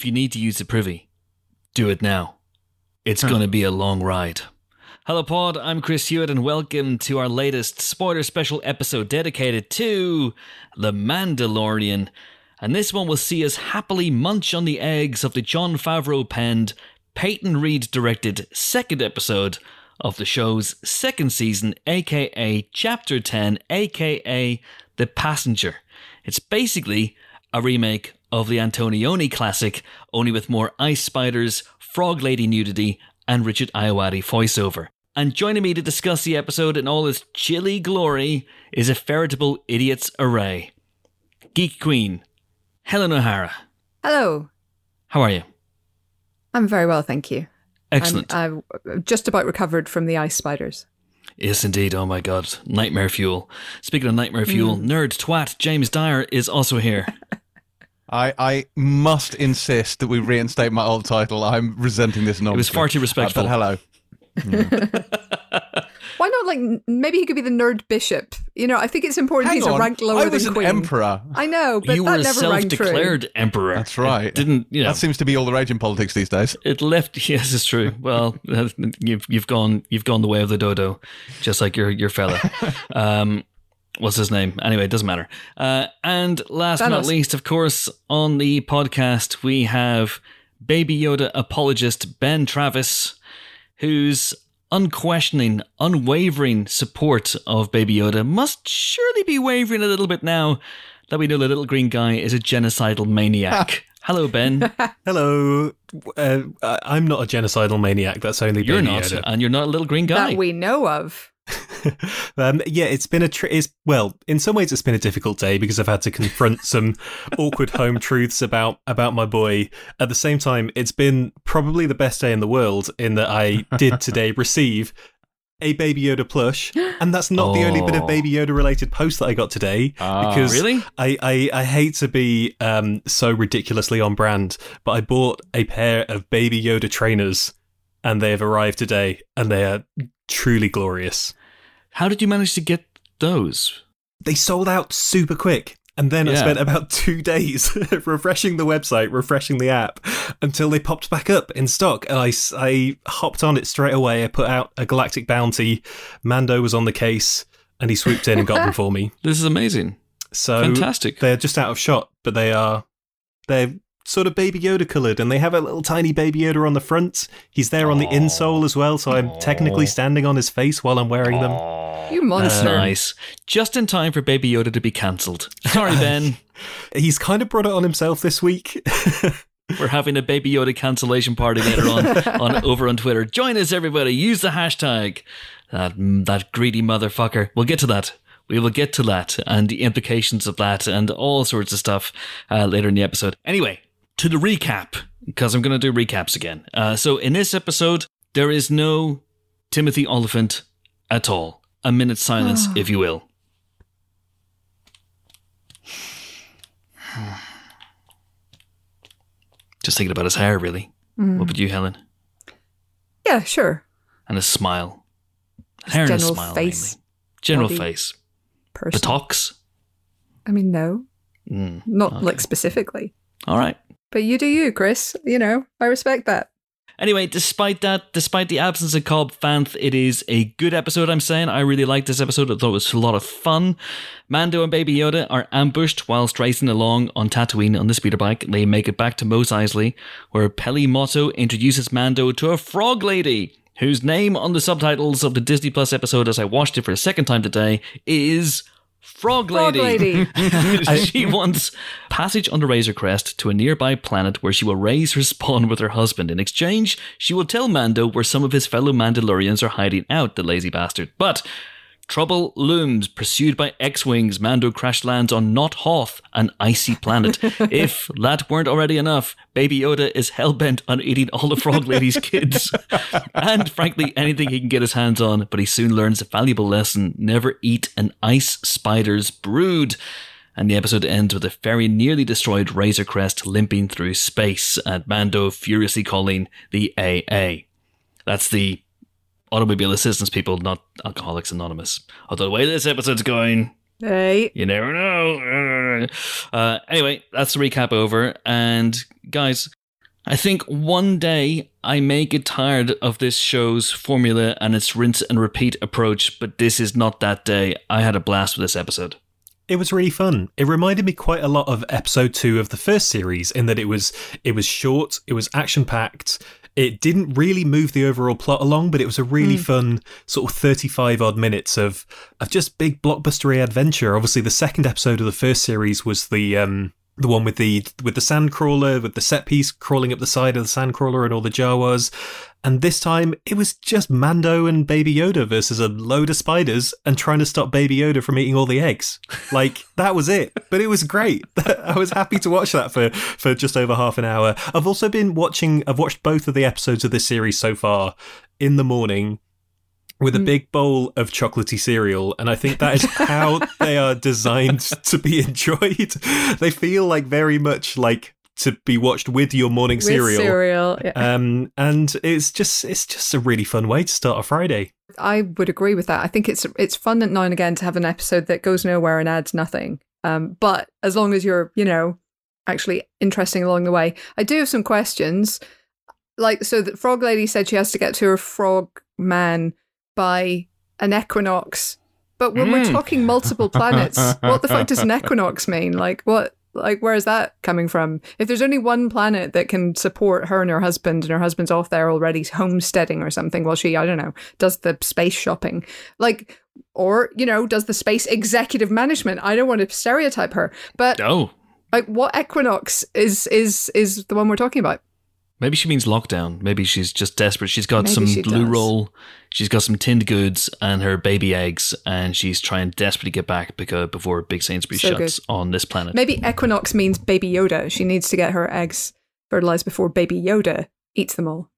if you need to use the privy, do it now. It's going to be a long ride. Hello, Pod. I'm Chris Hewitt, and welcome to our latest spoiler special episode dedicated to The Mandalorian. And this one will see us happily munch on the eggs of the Jon Favreau penned, Peyton Reed directed second episode of the show's second season, aka Chapter 10, aka The Passenger. It's basically a remake of the Antonioni classic, only with more ice spiders, frog lady nudity, and Richard Ayoade voiceover. And joining me to discuss the episode in all its chilly glory is a veritable idiot's array. Geek Queen, Helen O'Hara. Hello. How are you? I'm very well, thank you. Excellent. I'm, I've just about recovered from the ice spiders. Yes, indeed. Oh my god. Nightmare fuel. Speaking of nightmare mm. fuel, nerd twat James Dyer is also here. I, I must insist that we reinstate my old title. I'm resenting this nonsense. It was far too Uh, respectful. but hello. Why not, like, maybe he could be the nerd bishop? You know, I think it's important Hang he's on. a rank lower I was than an queen. emperor. I know, but you that were a never rang true. self-declared emperor. That's right. It didn't you know? That seems to be all the rage in politics these days. It left. Yes, it's true. Well, you've you've gone you've gone the way of the dodo, just like your your fella. Um, what's his name? Anyway, it doesn't matter. Uh, and last but not least, of course, on the podcast we have Baby Yoda apologist Ben Travis, whose unquestioning, unwavering support of Baby Yoda must surely be wavering a little bit now that we know the little green guy is a genocidal maniac. Hello, Ben. Hello. Uh, I- I'm not a genocidal maniac. That's only You're Baby not, Yoda. and you're not a little green guy. That we know of. Um, yeah, it's been a. Tr- it's, well, in some ways, it's been a difficult day because I've had to confront some awkward home truths about about my boy. At the same time, it's been probably the best day in the world in that I did today receive a Baby Yoda plush, and that's not the only bit Oh. of Baby Yoda related post that I got today. Ah. because Really? I, I, I hate to be um, so ridiculously on brand, but I bought a pair of Baby Yoda trainers, and they have arrived today, and they are truly glorious. How did you manage to get those? They sold out super quick. And then I spent about two days refreshing the website, refreshing the app, until they popped back up in stock. And I, I hopped on it straight away. I put out a galactic bounty. Mando was on the case, and he swooped in and got them for me. This is amazing. So Fantastic. they're just out of shot, but they are they're sort of baby Yoda coloured, and they have a little tiny baby Yoda on the front. He's there on the insole as well, so I'm technically standing on his face while I'm wearing them. You monster. Nice. Just in time for Baby Yoda to be cancelled. Sorry, Ben. He's kind of brought it on himself this week. We're having a Baby Yoda cancellation party later on, on over on Twitter. Join us, everybody. Use the hashtag. That that greedy motherfucker. We'll get to that. We will get to that and the implications of that and all sorts of stuff uh, later in the episode. Anyway, to the recap because I'm going to do recaps again. Uh, so in this episode, there is no Timothy Olyphant at all. A minute's silence, if you will. Just thinking about his hair, really. What about you, Helen? Yeah, sure. And his smile. Hair and his general smile. face, mainly. General body. face. Person. Buttocks. I mean, no. Mm. Not like specifically. All right. But you do you, Chris. You know, I respect that. Anyway, despite that, despite the absence of Cobb Vanth, it is a good episode, I'm saying. I really liked this episode. I thought it was a lot of fun. Mando and Baby Yoda are ambushed whilst racing along on Tatooine on the speeder bike. They make it back to Mos Eisley, where Peli Motto introduces Mando to a frog lady, whose name on the subtitles of the Disney Plus episode, as I watched it for a second time today, is Frog Frog Lady. lady. she wants passage on the Razor Crest to a nearby planet where she will raise her spawn with her husband. In exchange, she will tell Mando where some of his fellow Mandalorians are hiding out, the lazy bastard. But trouble looms. Pursued by X-Wings, Mando crash lands on Not Hoth, an icy planet. if that weren't already enough, Baby Yoda is hell-bent on eating all the Frog Lady's kids. and frankly, anything he can get his hands on, but he soon learns a valuable lesson. Never eat an ice spider's brood. And the episode ends with a very nearly destroyed Razor Crest limping through space, and Mando furiously calling the AA. That's the Automobile Assistance people, not Alcoholics Anonymous. Although the way this episode's going, Hey. you never know. Uh, anyway, that's the recap over. And guys, I think one day I may get tired of this show's formula and its rinse and repeat approach, but this is not that day. I had a blast with this episode. It was really fun. It reminded me quite a lot of episode two of the first series in that it was it was short, it was action packed. It didn't really move the overall plot along, but it was a really fun sort of thirty-five odd minutes of of just big blockbustery adventure. Obviously, the second episode of the first series was the um the one with the with the sandcrawler with the set piece crawling up the side of the sandcrawler and all the Jawas. And this time it was just Mando and Baby Yoda versus a load of spiders and trying to stop Baby Yoda from eating all the eggs. Like that was it. But it was great. I was happy to watch that for for just over half an hour. I've also been watching I've watched both of the episodes of this series so far in the morning with a big bowl of chocolatey cereal, and I think that is how they are designed to be enjoyed. They feel like very much like to be watched with your morning With cereal. cereal. Yeah. Um, and it's just it's just a really fun way to start a Friday. I would agree with that. I think it's it's fun now and again to have an episode that goes nowhere and adds nothing. Um, but as long as you're, you know, actually interesting along the way. I do have some questions. Like, so the frog lady said she has to get to her frog man by an equinox. But when we're Mm. talking multiple planets, what the fuck does an equinox mean? Like, what? Like, where is that coming from? If there's only one planet that can support her and her husband, and her husband's off there already homesteading or something, while she, I don't know, does the space shopping, like, or you know, does the space executive management? I don't want to stereotype her, but Oh, like, what equinox is is is the one we're talking about? Maybe she means lockdown. Maybe she's just desperate. She's got Maybe some she blue does. roll. She's got some tinned goods and her baby eggs, and she's trying desperately to get back because before Big Sainsbury's So shuts on this planet. Maybe equinox means baby Yoda. She needs to get her eggs fertilized before baby Yoda eats them all.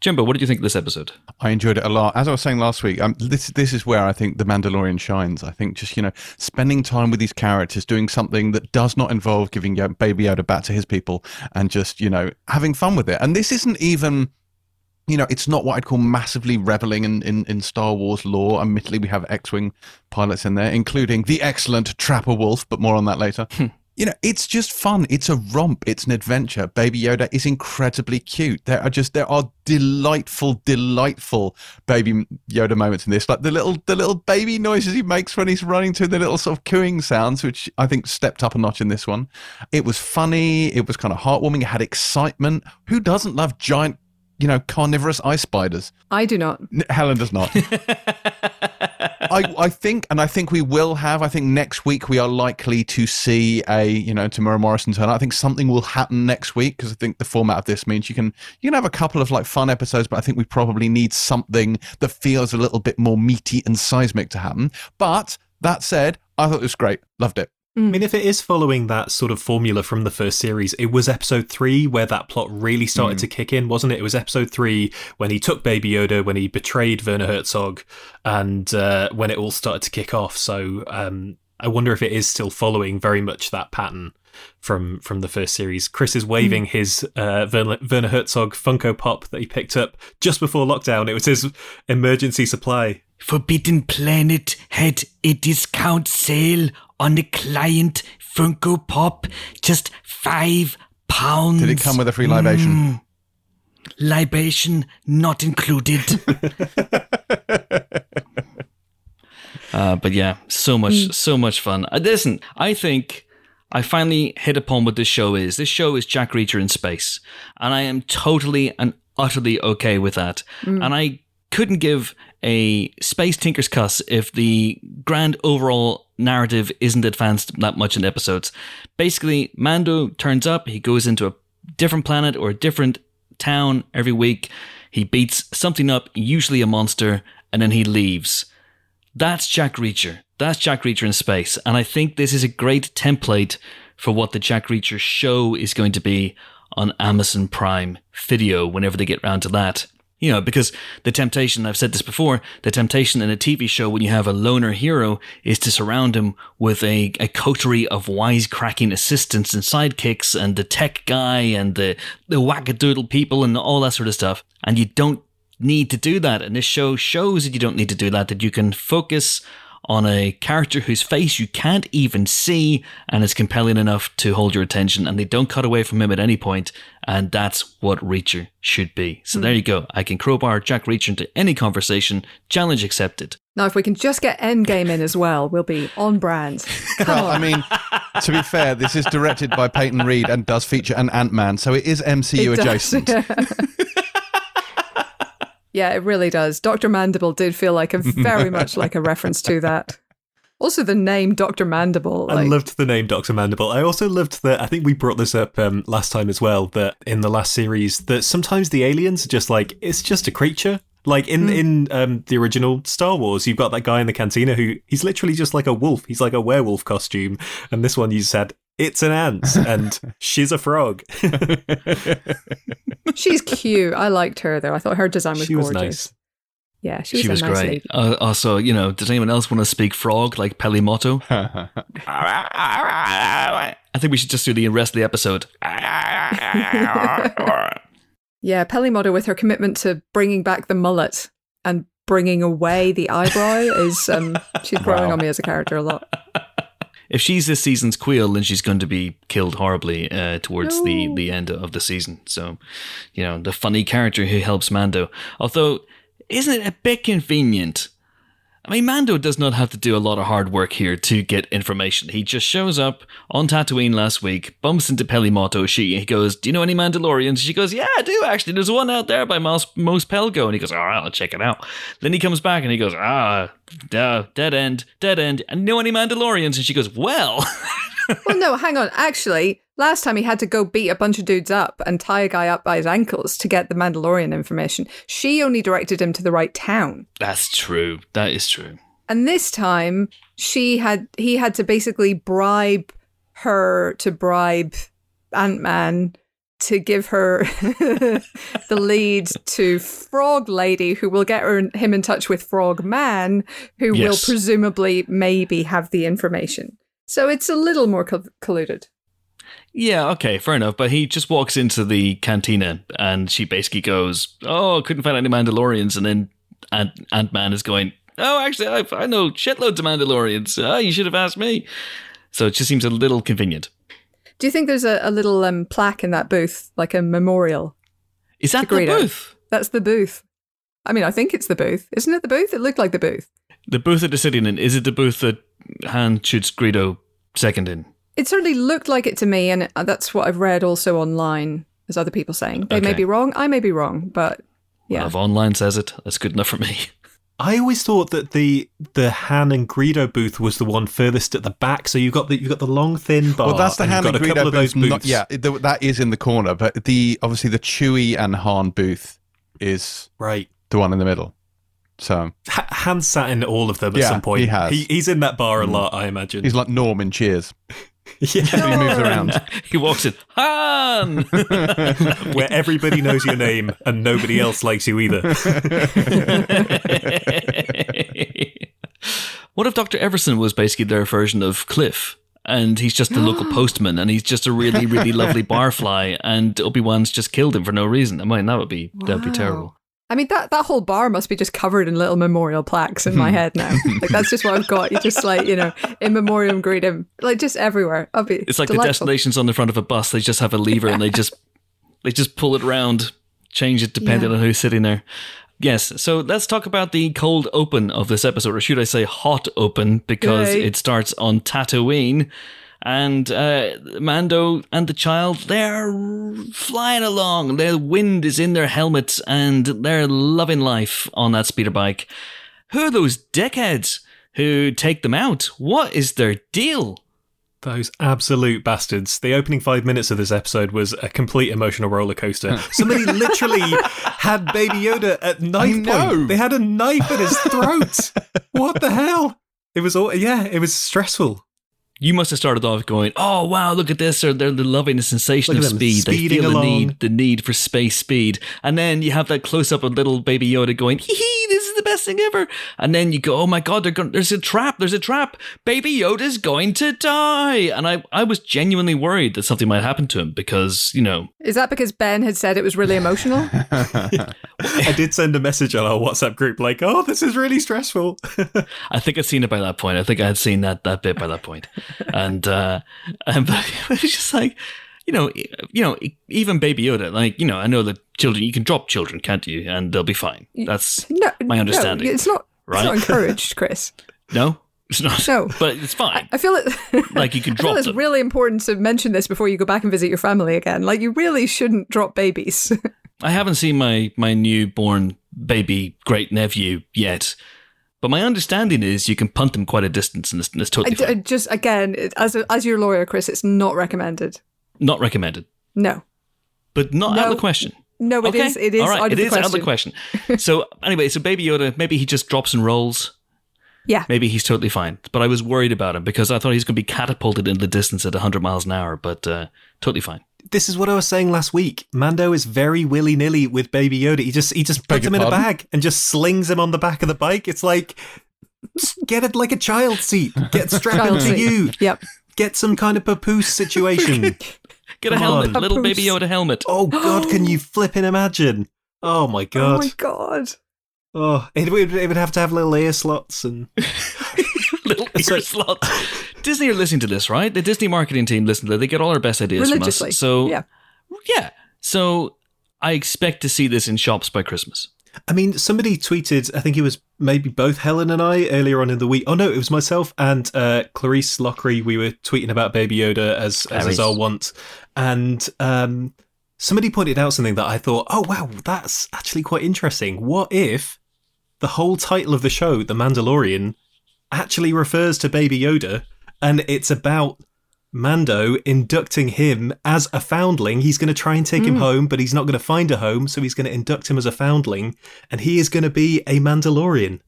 Jimbo, what did you think of this episode? I enjoyed it a lot. As I was saying last week, um, this this is where I think the Mandalorian shines. I think just you know spending time with these characters, doing something that does not involve giving Baby Yoda back to his people, and just you know having fun with it. And this isn't even. You know, it's not what I'd call massively reveling in, in, in Star Wars lore. Admittedly, we have X-wing pilots in there, including the excellent Trapper Wolf, but more on that later. You know, it's just fun. It's a romp. It's an adventure. Baby Yoda is incredibly cute. There are just there are delightful, delightful Baby Yoda moments in this. Like the little the little baby noises he makes when he's running to the little sort of cooing sounds, which I think stepped up a notch in this one. It was funny. It was kind of heartwarming. It had excitement. Who doesn't love giant, you know, carnivorous ice spiders? I do not. Helen does not. I, I think, and I think we will have. I think next week we are likely to see a, you know, Temuera Morrison turn. I think something will happen next week because I think the format of this means you can you can have a couple of like fun episodes, but I think we probably need something that feels a little bit more meaty and seismic to happen. But that said, I thought it was great. Loved it. I mean, if it is following that sort of formula from the first series, it was episode three where that plot really started to kick in, wasn't it? It was episode three when he took Baby Yoda, when he betrayed Werner Herzog, and uh, when it all started to kick off. So um, I wonder if it is still following very much that pattern from from the first series. Chris is waving his uh, Werner, Werner Herzog Funko Pop that he picked up just before lockdown. It was his emergency supply. Forbidden Planet had a discount sale on the client Funko Pop, just five pounds. Did it come with a free libation? Mm. Libation not included. uh, but yeah, so much, so much fun. Uh, listen, I think I finally hit upon what this show is. This show is Jack Reacher in space, and I am totally and utterly okay with that. And I couldn't give a space tinker's cuss if the grand overall narrative isn't advanced that much in episodes. Basically, Mando turns up, he goes into a different planet or a different town every week. He beats something up, usually a monster, and then he leaves. That's Jack Reacher. That's Jack Reacher in space. And I think this is a great template for what the Jack Reacher show is going to be on Amazon Prime Video whenever they get round to that. You know, because the temptation, I've said this before, the temptation in a TV show when you have a loner hero is to surround him with a, a coterie of wisecracking assistants and sidekicks and the tech guy and the, the wackadoodle people and all that sort of stuff. And you don't need to do that. And this show shows that you don't need to do that, that you can focus on a character whose face you can't even see and is compelling enough to hold your attention, and they don't cut away from him at any point, and that's what Reacher should be. So there hmm. you go. I can crowbar Jack Reacher into any conversation. Challenge accepted. Now, if we can just get Endgame in as well, we'll be on brand. Come Well, I mean, to be fair, this is directed by Peyton Reed and does feature an Ant Man, so it is MCU It does. adjacent. yeah, it really does. Dr. Mandible did feel like a very much like a reference to that. Also, the name Dr. Mandible. I loved the name Doctor Mandible. I also loved that. I think we brought this up um, last time as well. That in the last series, that sometimes the aliens are just like it's just a creature. Like in in um, the original Star Wars, you've got that guy in the cantina who he's literally just like a wolf. He's like a werewolf costume. And this one, you said it's an ant and she's a frog. she's cute. I liked her though. I thought her design was she was gorgeous. nice. Yeah, she was, She was nice great. Uh, also, you know, does anyone else want to speak frog like Peli Motto? I think we should just do the rest of the episode. Yeah, Peli Motto with her commitment to bringing back the mullet and bringing away the eyebrow is um she's growing Wow. on me as a character a lot. If she's this season's Kuiil, then she's going to be killed horribly uh, towards the, the end of the season. So, you know, the funny character who helps Mando. Although, isn't it a bit convenient? I mean, Mando does not have to do a lot of hard work here to get information. He just shows up on Tatooine last week, bumps into Peli Motto. She he goes, "Do you know any Mandalorians?" She goes, "Yeah, I do actually. There's one out there by Mos, Mos Pelgo." And he goes, "All right, I'll check it out." Then he comes back and he goes, "Ah, duh, dead end, dead end. And know any Mandalorians?" And she goes, "Well." well, no, hang on. Actually, last time he had to go beat a bunch of dudes up and tie a guy up by his ankles to get the Mandalorian information. She only directed him to the right town. That's true. That is true. And this time, she had he had to basically bribe her to bribe Ant Man to give her the lead to Frog Lady, who will get her, him in touch with Frog Man, who will presumably maybe have the information. So it's a little more col- colluded. Yeah, okay, fair enough. But he just walks into the cantina and she basically goes, Oh, couldn't find any Mandalorians. And then Ant- Ant-Man is going, Oh, actually, I, I know shitloads of Mandalorians. Oh, you should have asked me. So it just seems a little convenient. Do you think there's a, a little um, plaque in that booth, like a memorial? Is that the booth? That's the booth. I mean, I think it's the booth. Isn't it the booth? It looked like the booth. The booth that they're sitting in, is it the booth that Han shoots Greedo second in? It certainly looked like it to me, and uh, that's what I've read also online, as other people saying. They may be wrong, I may be wrong, but yeah. Well, if online says it, that's good enough for me. I always thought that the the Han and Greedo booth was the one furthest at the back. So you got the you got the long thin bar. well, that's the and Han and got Greedo of those booth. Not, yeah, it- that is in the corner, but the obviously the Chewie and Han booth is right. the one in the middle. So Ha- Han sat in all of them at Yeah, some point. he has. he's in that bar a lot, I imagine. he's like Norm in Cheers. yeah, He moves around. he walks in, Han! where everybody knows your name and nobody else likes you either. what if Dr. Evazan was basically their version of Cliff? And he's just a local postman, and he's just a really, really lovely barfly, and Obi Wan's just killed him for no reason. I mean, that would be that would be Wow. terrible. I mean, that, that whole bar must be just covered in little memorial plaques in my hmm. head now. like, that's just what I've got. You just like, you know, in memoriam greet him, like just everywhere. I'll be It's like the destinations on the front of a bus. They just have a lever, and they just they just pull it around, change it depending Yeah. on who's sitting there. Yes, so let's talk about the cold open of this episode, or should I say hot open, because Yay. it starts on Tatooine. And uh, Mando and the child, they're flying along. The wind is in their helmets and they're loving life on that speeder bike. Who are those dickheads who take them out? What is their deal? Those absolute bastards. The opening five minutes of this episode was a complete emotional roller coaster. Somebody literally had Baby Yoda at knife point. They had a knife at his throat. what the hell? It was all, yeah, it was stressful. You must have started off going, "Oh wow, look at this!" or they're, they're loving the sensation Look of speed. They speeding feel the need, the need for space speed, and then you have that close up of little baby Yoda going, "Hee hee, this is the best thing ever!" And then you go, "Oh my god, they're going, there's a trap! There's a trap! Baby Yoda's going to die!" And I, I was genuinely worried that something might happen to him because you know Is that because Ben had said it was really emotional? I did send a message on our WhatsApp group like, "Oh, this is really stressful." I think I'd seen it by that point. I think I had seen that that bit by that point, and uh, and but it's just like, you know, you know, even Baby Yoda, like you know, I know that children, you can drop children, can't you? And they'll be fine. That's No, My understanding, No, it's not. right? It's not encouraged, Chris. no, it's not. No. but it's fine. I feel it. Like, you can I feel drop it's them. really important to mention this before you go back and visit your family again. Like you really shouldn't drop babies. I haven't seen my my newborn baby great nephew yet, but my understanding is you can punt them quite a distance, and it's, it's totally d- I fine. just again, it- as a, as your lawyer, Chris, it's not recommended. not recommended, No, but not out of No. the question. no, it is. It is All right, out of it the is question. out of the question. so anyway, so Baby Yoda, maybe he just drops and rolls. Yeah. Maybe he's totally fine. But I was worried about him because I thought he's going to be catapulted into the distance at 100 miles an hour, but uh, totally fine. This is what I was saying last week. Mando is very willy nilly with Baby Yoda. He just he just Beg puts your him in a bag and just slings him on the back of the bike. It's like get it like a child seat. Get strapped Child into seat. you. Yep. Get some kind of papoose situation. Get a Come helmet, on. little Baby Papoose. Yoda helmet. oh God, can you flipping imagine? Oh my God. Oh my god. Oh, it would, it would have to have little ear slots and little It's ear like- slots. Disney are listening to this, right? The Disney marketing team listen to it. They get all our best ideas from us. So Yeah. yeah. So I expect to see this in shops by Christmas. I mean, somebody tweeted, I think it was maybe both Helen and I earlier on in the week. Oh, no, it was myself and uh, Clarisse Loughrey. We were tweeting about Baby Yoda as, as Clarice. is our want. And um, somebody pointed out something that I thought, oh, wow, that's actually quite interesting. What if the whole title of the show, The Mandalorian, actually refers to Baby Yoda and it's about Mando inducting him as a foundling. He's going to try and take him mm. home, but he's not going to find a home, so he's going to induct him as a foundling, and he is going to be a Mandalorian.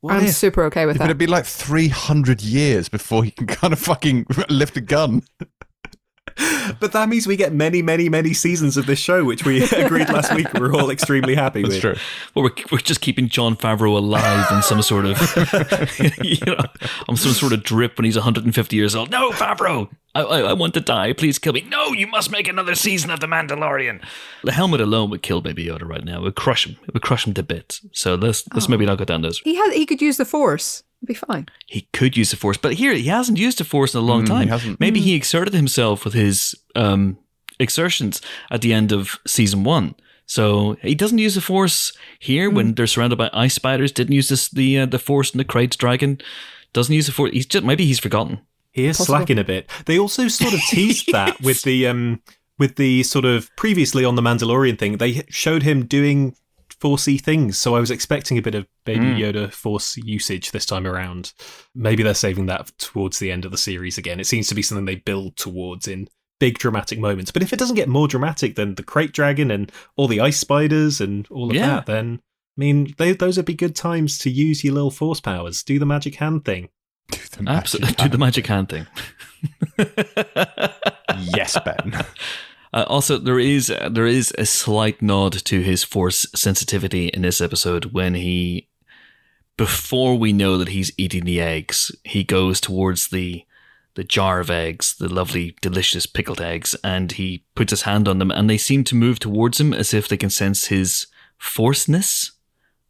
What I'm if? super okay with But that. it'd be like 300 years before he can kind of fucking lift a gun. But that means we get many, many, many seasons of this show, which we agreed last week we're all extremely happy That's with. true. Well, we're, we're just keeping Jon Favreau alive in some sort of, you know, on some sort of drip when he's 150 years old. No, Favreau, I, I, I want to die. Please kill me. No, you must make another season of The Mandalorian. The helmet alone would kill Baby Yoda right now. It would crush him. It would crush him to bits. So let's let's oh. maybe not go down those. he had he could use the force. It'd be fine. He could use the Force, but here he hasn't used the Force in a long Mm, he time. hasn't. Maybe he exerted himself with his um, exertions at the end of season one. So he doesn't use the Force here when they're surrounded by ice spiders. Didn't use this, the uh, the Force in the Krayt's dragon. Doesn't use the Force. He's just maybe he's forgotten. He is Possible. slacking a bit. They also sort of teased that with the um with the sort of previously on the Mandalorian thing. They showed him doing Forcey things, so I was expecting a bit of Baby Mm. Yoda Force usage this time around. Maybe they're saving that towards the end of the series again. It seems to be something they build towards in big dramatic moments. But if it doesn't get more dramatic than the Krayt Dragon and all the ice spiders and all of Yeah. that, then I mean, they, those would be good times to use your little force powers. Do the magic hand thing. Do the magic Absolutely, do the magic hand thing. Yes, Ben. Uh, also, there is there is a slight nod to his force sensitivity in this episode when he, before we know that he's eating the eggs, he goes towards the the jar of eggs, the lovely, delicious pickled eggs, and he puts his hand on them, and they seem to move towards him as if they can sense his forceness,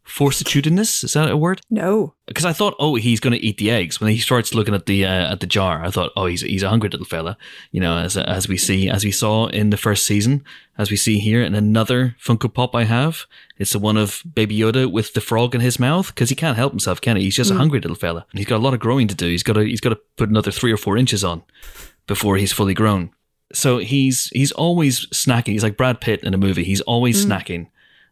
fortitudinous. Is that a word? No. because I thought, oh, he's going to eat the eggs. When he starts looking at the uh, at the jar, I thought, oh, he's he's a hungry little fella. You know, as as we see as we saw in the first season, as we see here in another Funko Pop I have, it's the one of Baby Yoda with the frog in his mouth because he can't help himself, can he? He's just a hungry little fella. And he's got a lot of growing to do. He's got to he's got to put another three or four inches on before he's fully grown. So he's he's always snacking. He's like Brad Pitt in a movie. He's always snacking.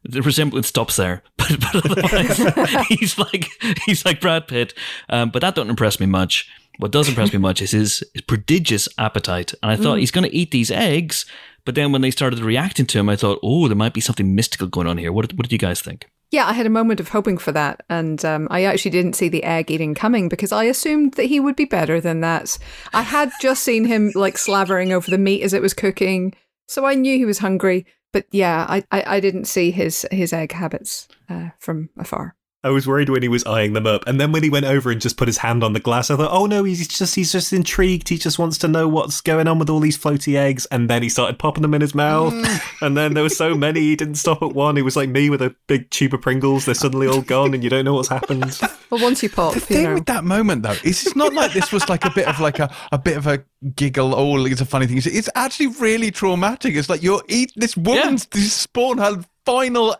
The resemblance stops there, but, but otherwise he's like he's like Brad Pitt. Um, but that don't impress me much. What does impress me much is his, his prodigious appetite. And I thought he's going to eat these eggs. But then when they started reacting to him, I thought, oh, there might be something mystical going on here. What, what did you guys think? Yeah, I had a moment of hoping for that, and um, I actually didn't see the egg eating coming because I assumed that he would be better than that. I had just seen him like slavering over the meat as it was cooking, so I knew he was hungry. But yeah, I I, I didn't see his his egg habits uh, from afar. I was worried when he was eyeing them up, and then when he went over and just put his hand on the glass, I thought, "Oh no, he's just he's just intrigued. He just wants to know what's going on with all these floaty eggs." And then he started popping them in his mouth, mm. and then there were so many he didn't stop at one. He was like me with a big tube of Pringles. They're suddenly all gone, and you don't know what's happened. Well, once you pop, The you thing know. with that moment, though, is it's not like this was like a bit of like a, a bit of a giggle. Oh, it's a funny thing. It's- It's actually really traumatic. It's like you're eat this woman's this spawn had final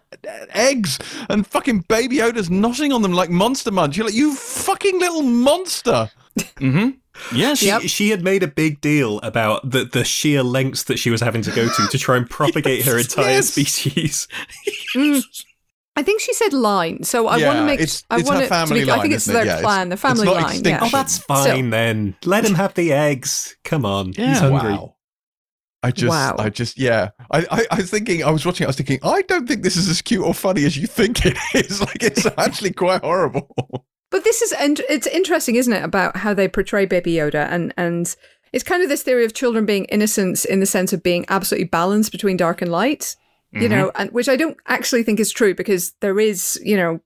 eggs, and fucking baby Yoda's noshing on them like monster munch. You're like, you fucking little monster. Mm-hmm. Yes. Yep. She, she had made a big deal about the, the sheer lengths that she was having to go to to try and propagate her entire yes. species. Mm. I think she said line, so I want to make. it's- I it's want her it to family be, I think it's isn't it? their Yeah, it's- plan, the it's family not line. extinction. Yeah. Oh, that's fine then. Let him have the eggs. Come on. He's Yeah. hungry. Wow. I just, Wow. I just, yeah. I, I, I was thinking, I was watching, it, I was thinking, I don't think this is as cute or funny as you think it is. Like, it's actually quite horrible. But this is and it's interesting, isn't it, about how they portray Baby Yoda and and it's kind of this theory of children being innocents in the sense of being absolutely balanced between dark and light, you mm-hmm. know, and which I don't actually think is true because there is, you know,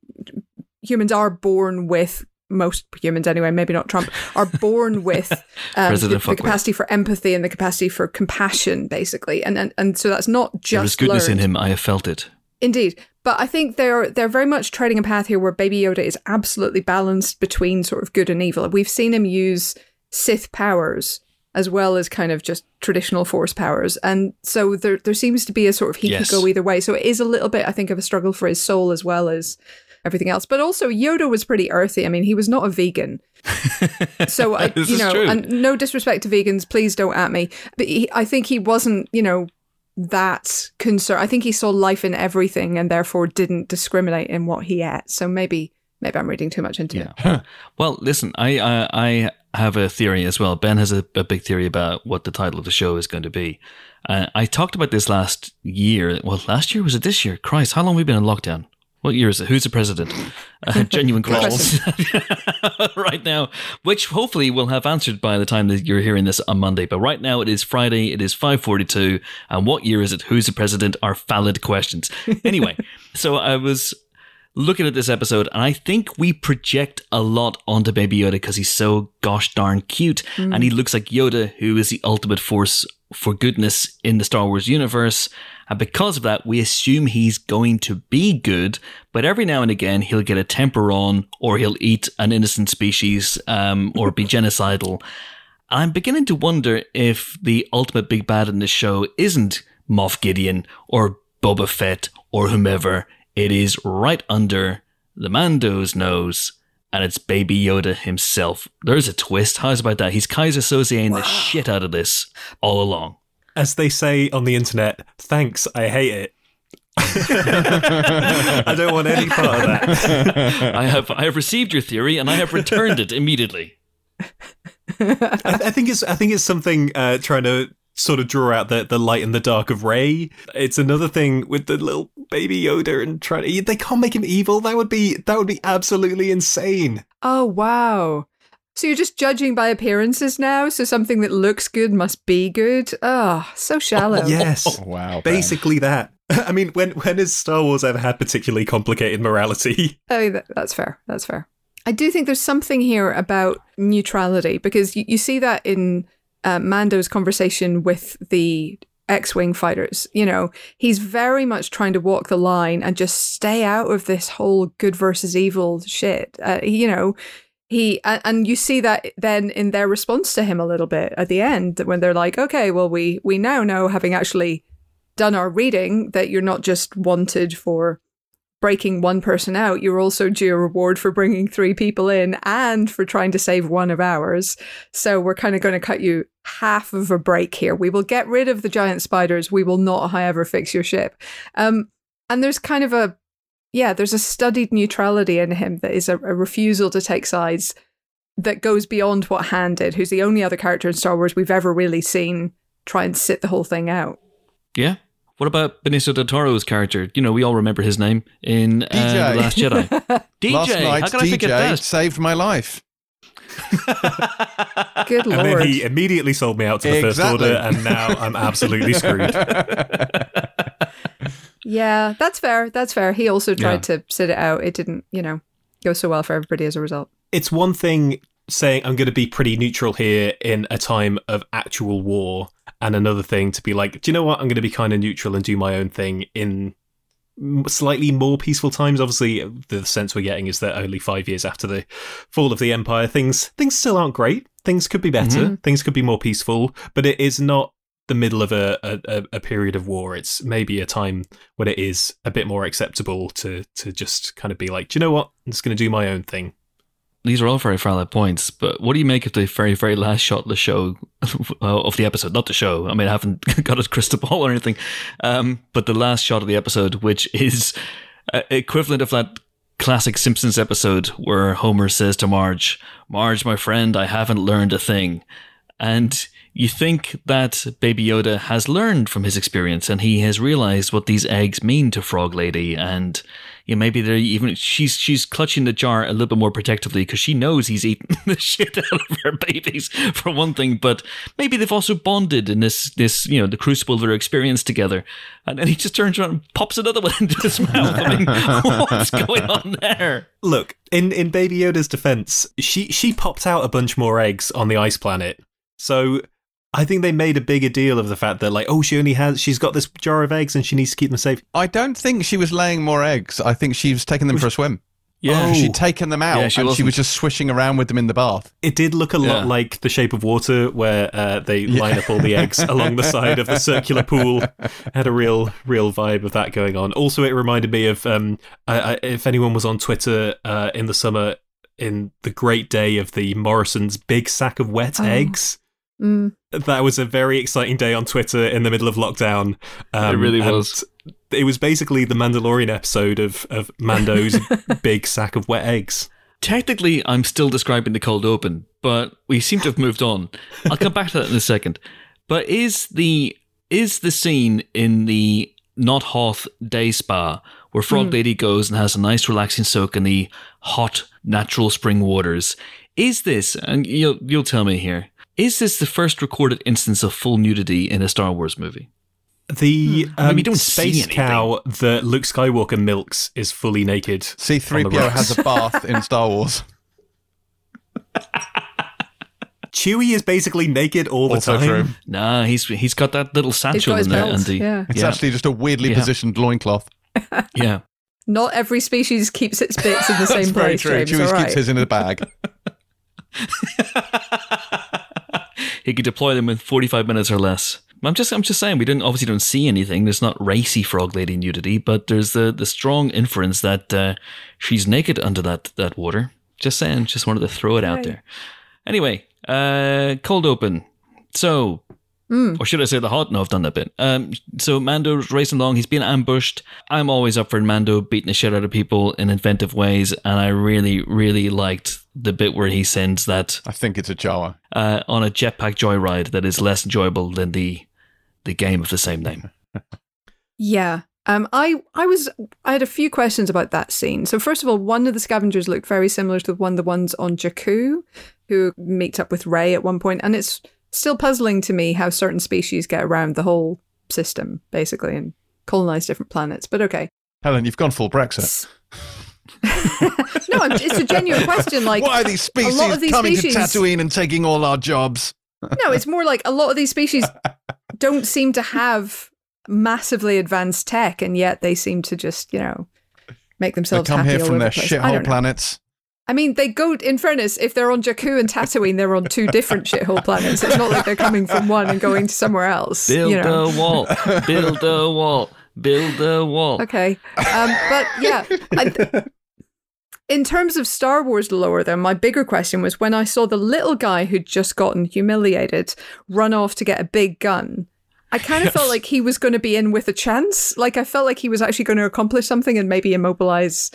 humans are born with most humans anyway, maybe not Trump, are born with um, the, the capacity for empathy and the capacity for compassion, basically, and and, and so that's not just There is goodness learned. in him. I have felt it. Indeed. But I think they're they're very much treading a path here where Baby Yoda is absolutely balanced between sort of good and evil. We've seen him use Sith powers as well as kind of just traditional Force powers, and so there there seems to be a sort of he Yes. could go either way. So it is a little bit, I think, of a struggle for his soul as well as everything else. But also Yoda was pretty earthy. I mean, he was not a vegan, so I, you know, and no disrespect to vegans, please don't at me. But he, I think he wasn't, you know, that concerned. I think he saw life in everything and therefore didn't discriminate in what he ate. So maybe, maybe I'm reading too much into it. Well, listen, I, I I have a theory as well. Ben has a, a big theory about what the title of the show is going to be. Uh, I talked about this last year. Well, last year was it this year? Christ, how long have we been in lockdown? What year is it? Who's the president? Uh, genuine questions right now, which hopefully we'll have answered by the time that you're hearing this on Monday. But right now it is Friday. It is five forty-two. And what year is it? Who's the president? Are valid questions. Anyway, so I was looking at this episode, and I think we project a lot onto Baby Yoda because he's so gosh darn cute, and he looks like Yoda, who is the ultimate force for goodness in the Star Wars universe. And because of that, we assume he's going to be good, but every now and again he'll get a temper on, or he'll eat an innocent species, um, or be genocidal. I'm beginning to wonder if the ultimate big bad in this show isn't Moff Gideon or Boba Fett or whomever. It is right under the Mando's nose, and it's Baby Yoda himself. There's a twist. How's about that? He's Keyser Sozeing the shit out of this all along. As they say on the internet, thanks, I hate it. I don't want any part of that. I have I have received your theory and I have returned it immediately. I, I think it's I think it's something uh, trying to sort of draw out the, the light and the dark of Rey. It's another thing with the little baby Yoda and trying to they can't make him evil. That would be that would be absolutely insane. Oh, wow. So you're just judging by appearances now? So something that looks good must be good? Oh, so shallow. Yes. Wow. Ben. Basically that. I mean, when when has Star Wars ever had particularly complicated morality? I mean, that, that's fair. That's fair. I do think there's something here about neutrality because you, you see that in uh, Mando's conversation with the X-wing fighters. You know, he's very much trying to walk the line and just stay out of this whole good versus evil shit. Uh, you know, he and, you see that then in their response to him a little bit at the end when they're like, okay, well, we we now know, having actually done our reading, that you're not just wanted for breaking one person out, you're also due a reward for bringing three people in and for trying to save one of ours. So we're kind of going to cut you half of a break here. We will get rid of the giant spiders. We will not, however, fix your ship. Um, and there's kind of a, yeah, there's a studied neutrality in him that is a, a refusal to take sides that goes beyond what Han did, who's the only other character in Star Wars we've ever really seen try and sit the whole thing out. Yeah. What about Benicio del Toro's character? You know, we all remember his name in uh, DJ. The Last Jedi. DJ. Last How night's can I forget DJ that? saved my life. Good lord! And lord. then he immediately sold me out to the Exactly. First Order, and now I'm absolutely screwed. yeah, that's fair. That's fair. He also tried Yeah. to sit it out. It didn't, you know, go so well for everybody as a result. It's one thing saying I'm going to be pretty neutral here in a time of actual war, and another thing to be like, do you know what? I'm going to be kind of neutral and do my own thing in slightly more peaceful times. Obviously, the sense we're getting is that only five years after the fall of the empire, things things still aren't great. Things could be better. Mm-hmm. Things could be more peaceful, but it is not the middle of a, a, a period of war. It's maybe a time when it is a bit more acceptable to to just kind of be like, do you know what? I'm just going to do my own thing. These are all very valid points, but what do you make of the very, very last shot of the show, of the episode? Not the show. I mean, I haven't got a crystal ball or anything, um, but the last shot of the episode, which is uh, equivalent of that classic Simpsons episode where Homer says to Marge, "Marge, my friend, I haven't learned a thing," and you think that Baby Yoda has learned from his experience and he has realized what these eggs mean to Frog Lady, and you know, maybe they're even she's she's clutching the jar a little bit more protectively because she knows he's eating the shit out of her babies for one thing, but maybe they've also bonded in this this you know the crucible of their experience together, and then he just turns around and pops another one into his mouth. I mean, what's going on there? Look, in in Baby Yoda's defense, she she popped out a bunch more eggs on the ice planet. So I think they made a bigger deal of the fact that like, oh, she only has she's got this jar of eggs and she needs to keep them safe. I don't think she was laying more eggs. I think she was taking them for a swim. Yeah, Oh. She'd taken them out Yeah, she and she wasn't. was just swishing around with them in the bath. It did look a Yeah. lot like The Shape of Water, where uh, they line up all the eggs along the side of the circular pool. Had a real, real vibe of that going on. Also, it reminded me of um, I, I, if anyone was on Twitter uh, in the summer, in the great day of the Morrison's big sack of wet Oh. eggs. Mm. That was a very exciting day on Twitter in the middle of lockdown. Um, It really and was. It was basically the Mandalorian episode of of Mando's big sack of wet eggs. Technically, I'm still describing the cold open, but we seem to have moved on. I'll come back to that in a second. But is the is the scene in the Not Hoth day spa where Frog Lady goes and has a nice relaxing soak in the hot natural spring waters? Is this and you'll you'll tell me here? Is this the first recorded instance of full nudity in a Star Wars movie? The I mean, um, we don't see space anything. cow that Luke Skywalker milks is fully naked. C3PO has a bath in Star Wars. Chewie is basically naked all the Also time. true. Nah, he's he's got that little satchel got in there, belt. Andy. Yeah. It's yeah, actually just a weirdly Yeah. positioned loincloth. yeah. Not every species keeps its bits in the That's same very place, true. James. Chewie all keeps right. his in a bag. he could deploy them in 45 minutes or less. I'm just I'm just saying we didn't obviously don't see anything. There's not racy frog lady nudity, but there's the the strong inference that uh, she's naked under that that water. Just saying, just wanted to throw it out Right. there. Anyway, uh, cold open. So, or should I say the hot? No, I've done that bit. Um, so Mando's racing along. He's being ambushed. I'm always up for Mando beating the shit out of people in inventive ways, and I really, really liked the bit where he sends that I think it's a Jawa. uh, on a jetpack joyride that is less enjoyable than the the game of the same name. Yeah. Um, I I was I had a few questions about that scene. So first of all, one of the scavengers looked very similar to one of the ones on Jakku, who meets up with Rey at one point, and it's still puzzling to me how certain species get around the whole system, basically, and colonize different planets. But okay. Helen, you've gone full Brexit. no, I'm, it's a genuine question. Like, Why are these species these coming species- to Tatooine and taking all our jobs? no, it's more like a lot of these species don't seem to have massively advanced tech, and yet they seem to just, you know, make They themselves come happy here from over their the shithole planets. I mean, they go. In fairness, if they're on Jakku and Tatooine, they're on two different shithole planets. It's not like they're coming from one and going to somewhere else. Build you know. a wall. Build a wall. Build a wall. Okay, um, but yeah. I, in terms of Star Wars lore, though, my bigger question was when I saw the little guy who'd just gotten humiliated run off to get a big gun. I kind of felt like he was going to be in with a chance. Like I felt like he was actually going to accomplish something and maybe immobilize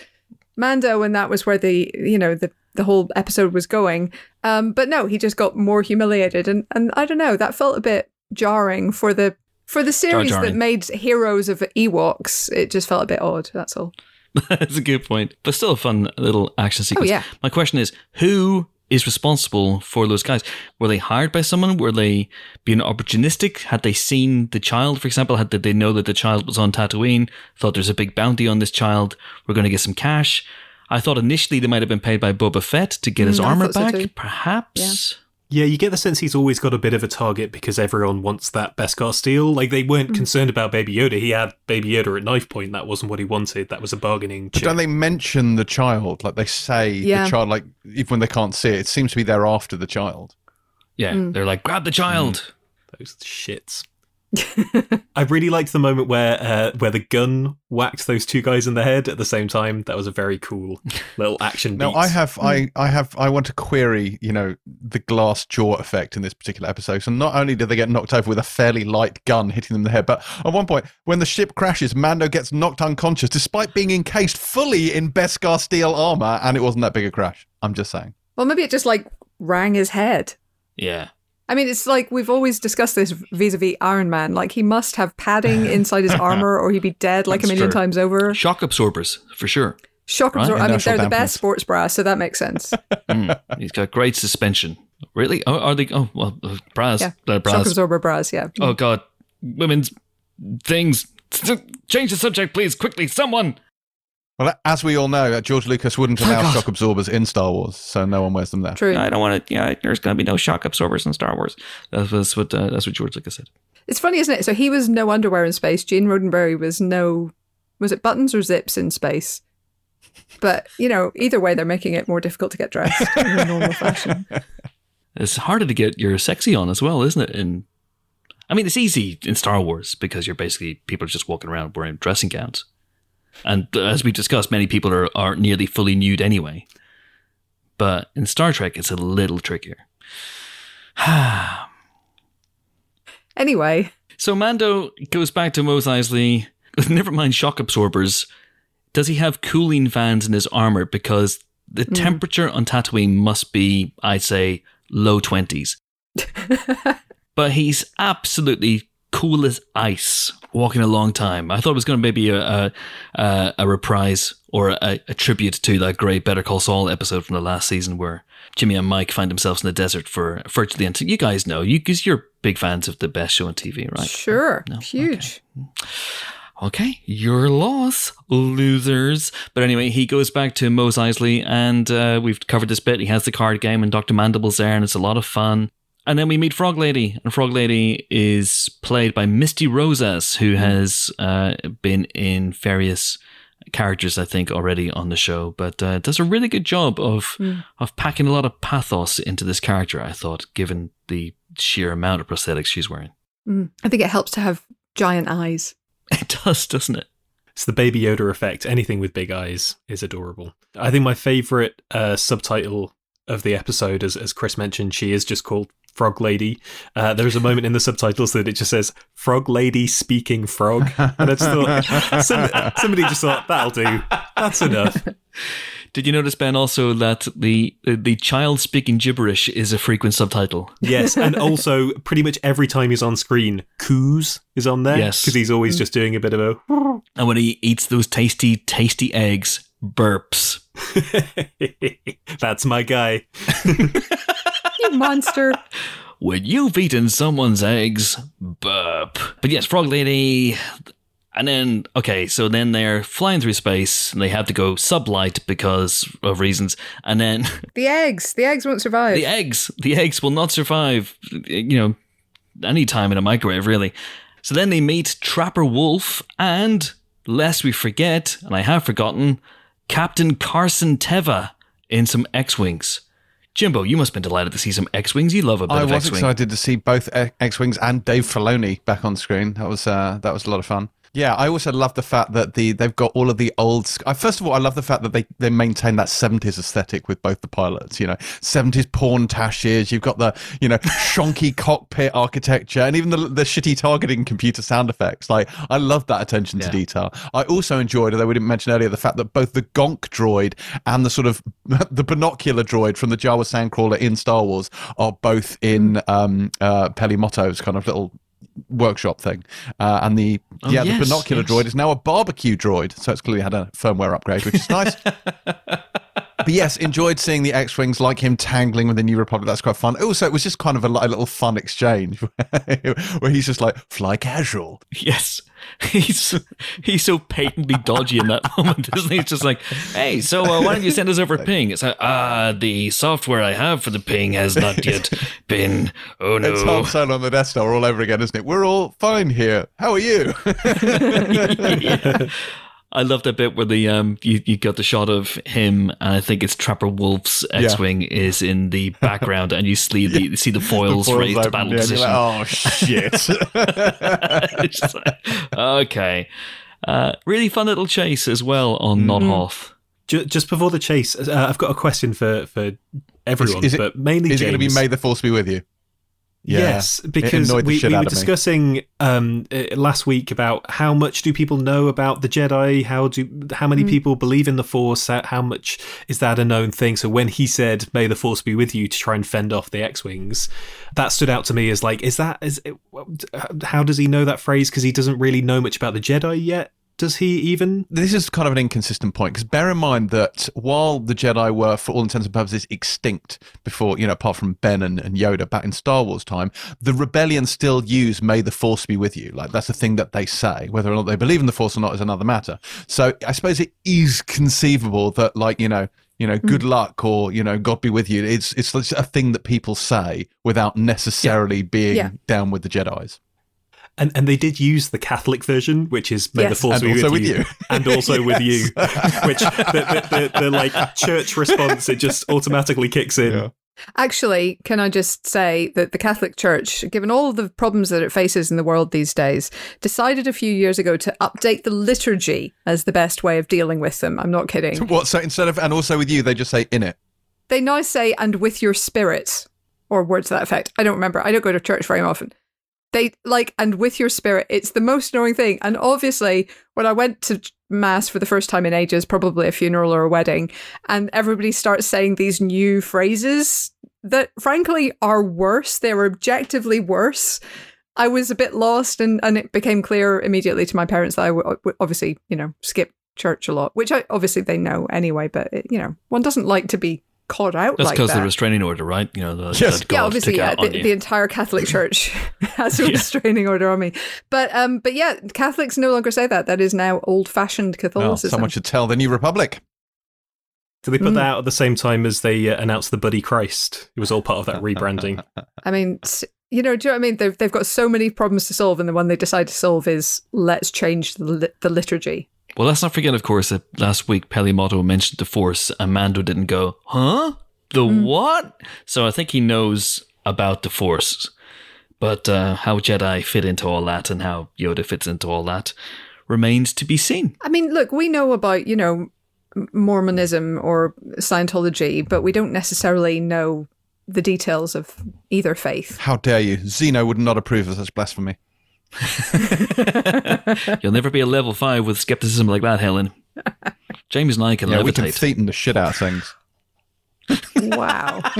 Mando, and that was where the you know the the whole episode was going. Um, but no, he just got more humiliated, and and I don't know. That felt a bit jarring for the For the series Jar that made heroes of Ewoks, it just felt a bit odd. That's all. That's a good point. But still a fun little action sequence. Oh, yeah. My question is who is responsible for those guys? Were they hired by someone? Were they being opportunistic? Had they seen the child, for example? Had did they know that the child was on Tatooine? Thought there's a big bounty on this child. We're going to get some cash. I thought initially they might have been paid by Boba Fett to get his Mm, armor so back. too. Perhaps. Yeah, you get the sense he's always got a bit of a target because everyone wants that Beskar steel. Like they weren't Mm. concerned about Baby Yoda. He had Baby Yoda at knife point. That wasn't what he wanted. That was a bargaining chip. Don't they mention the child? Like they say Yeah. the child, like even when they can't see it, it seems to be there after the child. Yeah. Mm. They're like, grab the child. Those shits. I really liked the moment where uh, where the gun whacked those two guys in the head at the same time. That was a very cool little action. Now beat. I have I I have I want to query you know the glass jaw effect in this particular episode. So not only did they get knocked over with a fairly light gun hitting them in the head, but at one point when the ship crashes, Mando gets knocked unconscious despite being encased fully in Beskar steel armor, and it wasn't that big a crash. I'm just saying. Well, maybe it just like rang his head. Yeah. I mean, it's like we've always discussed this vis-a-vis Iron Man. Like he must have padding inside his armor, or he'd be dead like That's a million true. times over. Shock absorbers, for sure. Shock Right, absorber. I mean, they're the best sports bra, so that makes sense. Mm. He's got great suspension. Really? Oh, are they? Oh, well, uh, bras. Yeah. Uh, Shock bras. absorber bras. Yeah. Oh God, women's things. Change the subject, please, quickly, someone. Well, as we all know, uh, George Lucas wouldn't Thank allow God. shock absorbers in Star Wars, so no one wears them there. True. I don't want to. Yeah, there's going to be no shock absorbers in Star Wars. That's, that's what. Uh, that's what George Lucas said. It's funny, isn't it? So he was no underwear in space. Gene Roddenberry was no, was it buttons or zips in space? But you know, either way, they're making it more difficult to get dressed in a normal fashion. It's harder to get your sexy on as well, isn't it? And I mean, it's easy in Star Wars because you're basically people are just walking around wearing dressing gowns, and as we discussed, many people are are nearly fully nude anyway. But in Star Trek, it's a little trickier. Anyway, So Mando goes back to Mos Eisley. Never mind shock absorbers. Does he have cooling fans in his armor? Because the hmm. temperature on Tatooine must be, I'd say, low twenties. but he's absolutely cool as ice, walking a long time. I thought it was going to maybe a a, a, reprise or a, a tribute to that great Better Call Saul episode from the last season where Jimmy and Mike find themselves in the desert for virtually end. You guys know, you because you're big fans of the best show on TV, right? sure, No, huge. Okay, your loss, losers. But anyway, he goes back to Mos Eisley, and uh, we've covered this bit. He has the card game, and Dr. Mandible's there, and it's a lot of fun. And then we meet Frog Lady, and Frog Lady is played by Misty Rosas, who has uh, been in various characters, I think, already on the show, but uh, does a really good job of of packing a lot of pathos into this character. I thought, given the sheer amount of prosthetics she's wearing, Mm. I think it helps to have giant eyes. it does, doesn't it? It's the Baby Yoda effect. Anything with big eyes is adorable. I think my favorite uh, subtitle of the episode, as, as Chris mentioned, she is just called Frog Lady. Uh, there's a moment in the subtitles that it just says Frog Lady speaking frog. And I just thought, some, somebody just thought, that'll do. That's enough. Did you notice, Ben, also that the the child speaking gibberish is a frequent subtitle? Yes, and also pretty much every time he's on screen, coos is on there. Yes. Because he's always just doing a bit of a. And when he eats those tasty, tasty eggs, burps. That's my guy. You monster. When you've eaten someone's eggs, burp. But yes, Frog Lady. And then, okay, so then they're flying through space and they have to go sublight because of reasons. And then the eggs. The eggs won't survive. the eggs, the eggs will not survive, you know, any time in a microwave, really. So then they meet Trapper Wolf and, lest we forget, and I have forgotten, Captain Carson Teva in some X Wings. Jimbo, you must have been delighted to see some X Wings. You love a bit I of was X Wing. excited to see both X Wings and Dave Filoni back on screen. That was uh, that was a lot of fun. Yeah, I also love the fact that the they've got all of the old. First of all, I love the fact that they, they maintain that seventies aesthetic with both the pilots. You know, seventies porn tashes. You've got the you know shonky cockpit architecture, and even the the shitty targeting computer sound effects. Like I love that attention to detail. I also enjoyed, although we didn't mention earlier, the fact that both the Gonk droid and the sort of the binocular droid from the Jawa Sandcrawler in Star Wars are both in um, uh, Peli Motto's kind of little workshop thing, uh, and the Oh, yeah yes, the binocular yes. droid is now a barbecue droid. So it's clearly had a firmware upgrade, which is nice. but yes, enjoyed seeing the X wings like him tangling with the New Republic. That's quite fun. Also, it was just kind of a, a little fun exchange where he's just like fly casual. Yes. He's he's so patently dodgy in that moment, isn't he? It's just like, hey, so uh, why don't you send us over ping? It's like, ah, the software I have for the ping has not yet been. Oh no, It's Han no. On the Death Star all over again, isn't it? We're all fine here. How are you? Yeah. I love that bit where the um you, you got the shot of him and I think it's Trapper Wolf's X-wing is in the background and you see the you see the foils, Foils raised to battle yeah, position. like, oh shit. It's just like, okay. Uh, really fun little chase as well on Mm-hmm. Nod Hoth. Just before the chase, uh, I've got a question for for everyone, is it- but mainly Is it going to be May the Force be with you? Yeah. Yes, because we, we were discussing um, uh, last week about how much do people know about the Jedi? How do how many people believe in the Force? How, how much is that a known thing? So when he said "May the Force be with you" to try and fend off the X-wings, that stood out to me as like, is that is it, how does he know that phrase? Because he doesn't really know much about the Jedi yet. Does he even? This is kind of an inconsistent point because bear in mind that while the Jedi were, for all intents and purposes, extinct before, you know, apart from Ben and, and Yoda back in Star Wars time, the rebellion still use "May the Force be with you." Like that's a thing that they say. Whether or not they believe in the Force or not is another matter. So I suppose it is conceivable that, like, you know, you know, good hmm. luck or you know, God be with you. It's it's a thing that people say without necessarily being Yeah. down with the Jedi's. And and they did use the Catholic version, which is "May the Yes. Force And be also with with you," you. and also with you, which the, the, the, the like church response it just automatically kicks in. Yeah. Actually, can I just say that the Catholic Church, given all of the problems that it faces in the world these days, decided a few years ago to update the liturgy as the best way of dealing with them. I'm not kidding. What? So instead of and also with you, they just say in it. They now say, and with your spirit, or words to that effect. I don't remember. I don't go to church very often. They like, and with your spirit. It's the most annoying thing. And obviously, when I went to mass for the first time in ages, probably a funeral or a wedding, and everybody starts saying these new phrases that frankly are worse. They're objectively worse. I was a bit lost, and, and it became clear immediately to my parents that I would obviously, you know, skip church a lot, which I, obviously they know anyway, but, it, you know, one doesn't like to be caught out That's like because that. the restraining order, right? You know, the, Yes. God yeah, obviously, took yeah, out on the, you. the entire Catholic Church has a Yeah. restraining order on me. But um, but yeah, Catholics no longer say that. That is now old-fashioned Well, Catholicism. someone should tell the New Republic. Did they put Mm. that out at the same time as they uh, announced the Buddy Christ? It was all part of that rebranding. I mean, you know, do you know what I mean? They've they've got so many problems to solve, and the one they decide to solve is let's change the the liturgy. Well, let's not forget, of course, that last week Peli Motto mentioned the Force, and Mando didn't go, huh? The what? So I think he knows about the Force. But uh, how Jedi fit into all that and how Yoda fits into all that remains to be seen. I mean, look, we know about you know Mormonism or Scientology, but we don't necessarily know the details of either faith. How dare you? Xenu would not approve of such blasphemy. You'll never be a level five with skepticism like that, Helen. James and I can Yeah, we can levitate. thetan the shit out of things. Wow.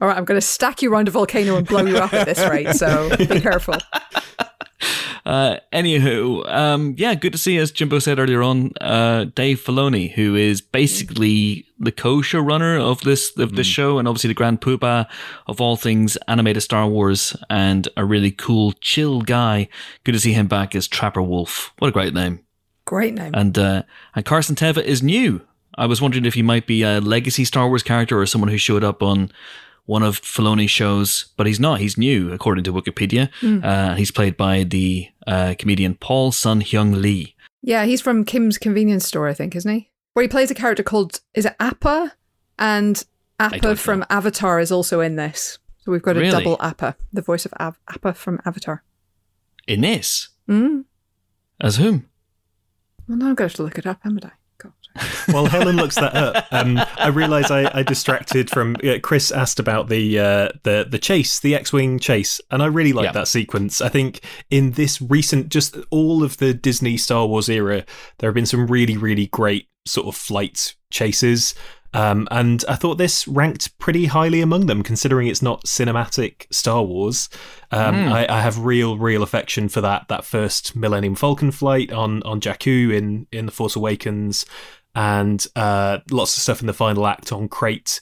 All right, I'm going to stack you around a volcano and blow you up at this rate, so be careful. Uh, anywho, um, yeah, good to see, as Jimbo said earlier on, uh, Dave Filoni, who is basically the co-showrunner of this of this show, and obviously the grand poobah of all things animated Star Wars, and a really cool, chill guy. Good to see him back as Trapper Wolf. What a great name! Great name. And uh, and Carson Teva is new. I was wondering if he might be a legacy Star Wars character or someone who showed up on one of Filoni's shows, but he's not. He's new, according to Wikipedia. Uh, he's played by the uh, comedian Paul Sun Hyung Lee. Yeah, he's from Kim's Convenience Store, I think, isn't he? Where he plays a character called is it Appa, and Appa know. from Avatar is also in this. So we've got a Really? double Appa, the voice of Av- Appa from Avatar. In this, Mm. as whom? Well, now I'm going to have to look it up, haven't I? While Helen looks that up, um, I realise I, I distracted from. Uh, Chris asked about the uh, the the chase, the X-wing chase, and I really like Yeah. that sequence. I think in this recent, just all of the Disney Star Wars era, there have been some really really great sort of flight chases. Um, and I thought this ranked pretty highly among them, considering it's not cinematic Star Wars. Um, Mm. I, I have real, real affection for that that first Millennium Falcon flight on on Jakku in in the Force Awakens, and uh, lots of stuff in the final act on Crait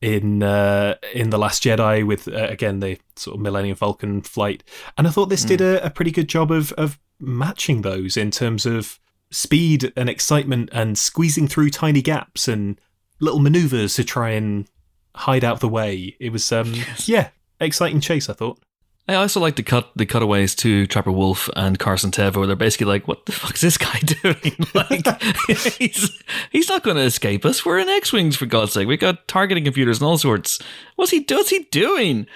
in uh, in the Last Jedi with uh, again the sort of Millennium Falcon flight, and I thought this did a, a pretty good job of of matching those in terms of speed and excitement and squeezing through tiny gaps and little maneuvers to try and hide out of the way. It was um yeah exciting chase. I thought. I also like the cut the cutaways to Trapper Wolf and Carson Teva, where they're basically like, "What the fuck is this guy doing? like, he's he's not going to escape us. We're in X wings for God's sake. We got targeting computers and all sorts. What's he? What's he doing?"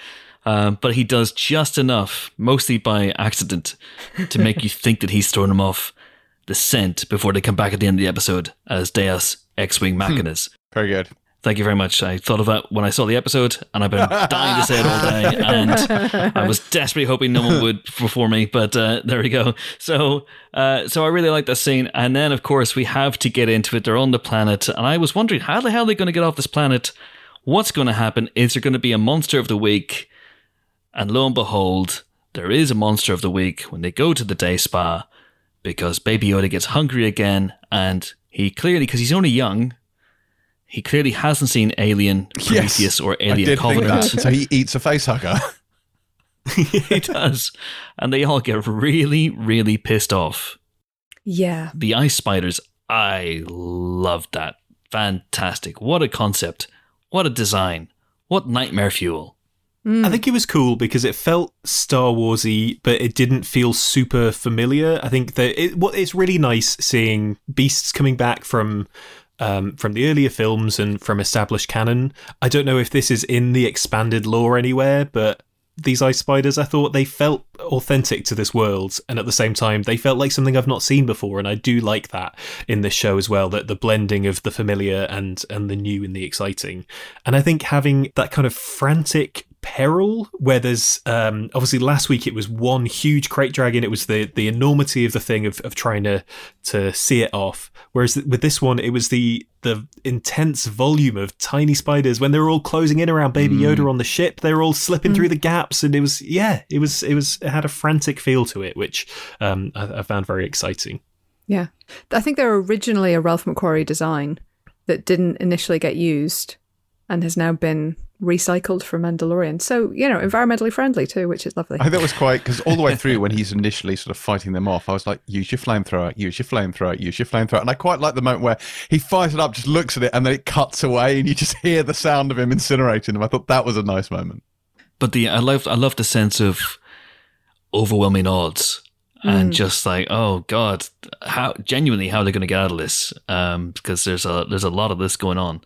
Um, but he does just enough, mostly by accident, to make you think that he's thrown him off the scent before they come back at the end of the episode as Deus X-wing Machinas. Very good. Thank you very much. I thought of that when I saw the episode, and I've been dying to say it all day. And I was desperately hoping no one would before me, but uh, there we go. So, uh, so I really like that scene. And then, of course, we have to get into it. They're on the planet, and I was wondering how the hell are they going to get off this planet? What's going to happen? Is there going to be a monster of the week? And lo and behold, there is a monster of the week when they go to the day spa because Baby Yoda gets hungry again, and he clearly, because he's only young, he clearly hasn't seen Alien Prometheus or I Alien did think Covenant. that. So he eats a face hugger. he does. And they all get really, really pissed off. Yeah. The ice spiders, I loved that. Fantastic. What a concept. What a design. What nightmare fuel. Mm. I think it was cool because it felt Star Warsy, but it didn't feel super familiar. I think that it, what it's really nice seeing beasts coming back from um, from the earlier films and from established canon. I don't know if this is in the expanded lore anywhere, but these ice spiders, I thought they felt authentic to this world, and at the same time, they felt like something I've not seen before, and I do like that in this show as well. That the blending of the familiar and and the new and the exciting, and I think having that kind of frantic peril where there's um obviously last week it was one huge Krayt dragon. It was the the enormity of the thing of, of trying to to see it off. Whereas with this one it was the the intense volume of tiny spiders. When they were all closing in around baby yoda on the ship they were all slipping through the gaps and it was yeah it was it was it had a frantic feel to it which um i, I found very exciting. Yeah. I think they're originally a Ralph McQuarrie design that didn't initially get used and has now been recycled from Mandalorian. So, you know, environmentally friendly too, which is lovely. I thought it was quite because all the way through when he's initially sort of fighting them off, I was like, "Use your flamethrower, use your flamethrower, use your flamethrower," and I quite like the moment where he fires it up, just looks at it, and then it cuts away, and you just hear the sound of him incinerating them. I thought that was a nice moment. But the I love I love the sense of overwhelming odds and just like oh god how genuinely how they're they going to get out of this um because there's a there's a lot of this going on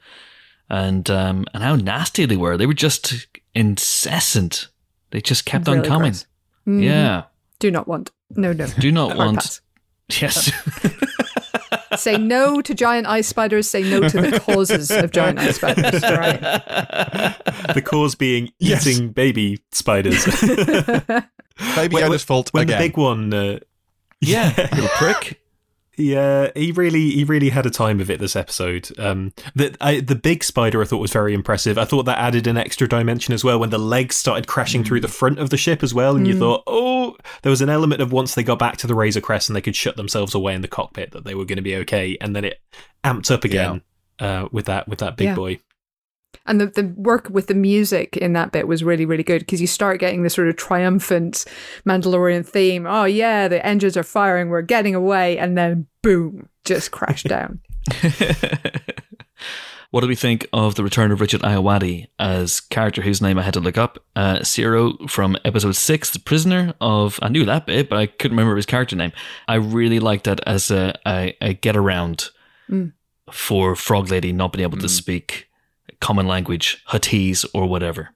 and um and how nasty they were they were just incessant they just kept on coming gross. Mhm. yeah Do not want. No, no. do not Hard want pass. yes Say no to giant ice spiders. Say no to the causes of giant ice spiders. all Right. the cause being Yes. eating baby spiders Baby When- Yoda's fault when again. the big one uh, yeah little prick Yeah, he really he really had a time of it this episode. Um, the I, the big spider I thought was very impressive. I thought that added an extra dimension as well when the legs started crashing through the front of the ship as well, and you thought, oh, there was an element of once they got back to the Razor Crest and they could shut themselves away in the cockpit that they were going to be okay, and then it amped up again uh, with that with that big Yeah. boy. And the, the work with the music in that bit was really, really good because you start getting this sort of triumphant Mandalorian theme. Oh, yeah, the engines are firing, we're getting away. And then boom, just crash down. What do we think of the return of Richard Ayoade as character whose name I had to look up? Uh, Zero from episode six, The Prisoner of. I knew that bit, but I couldn't remember his character name. I really liked that as a, a, a get around for Frog Lady not being able to speak common language, Huttese or whatever.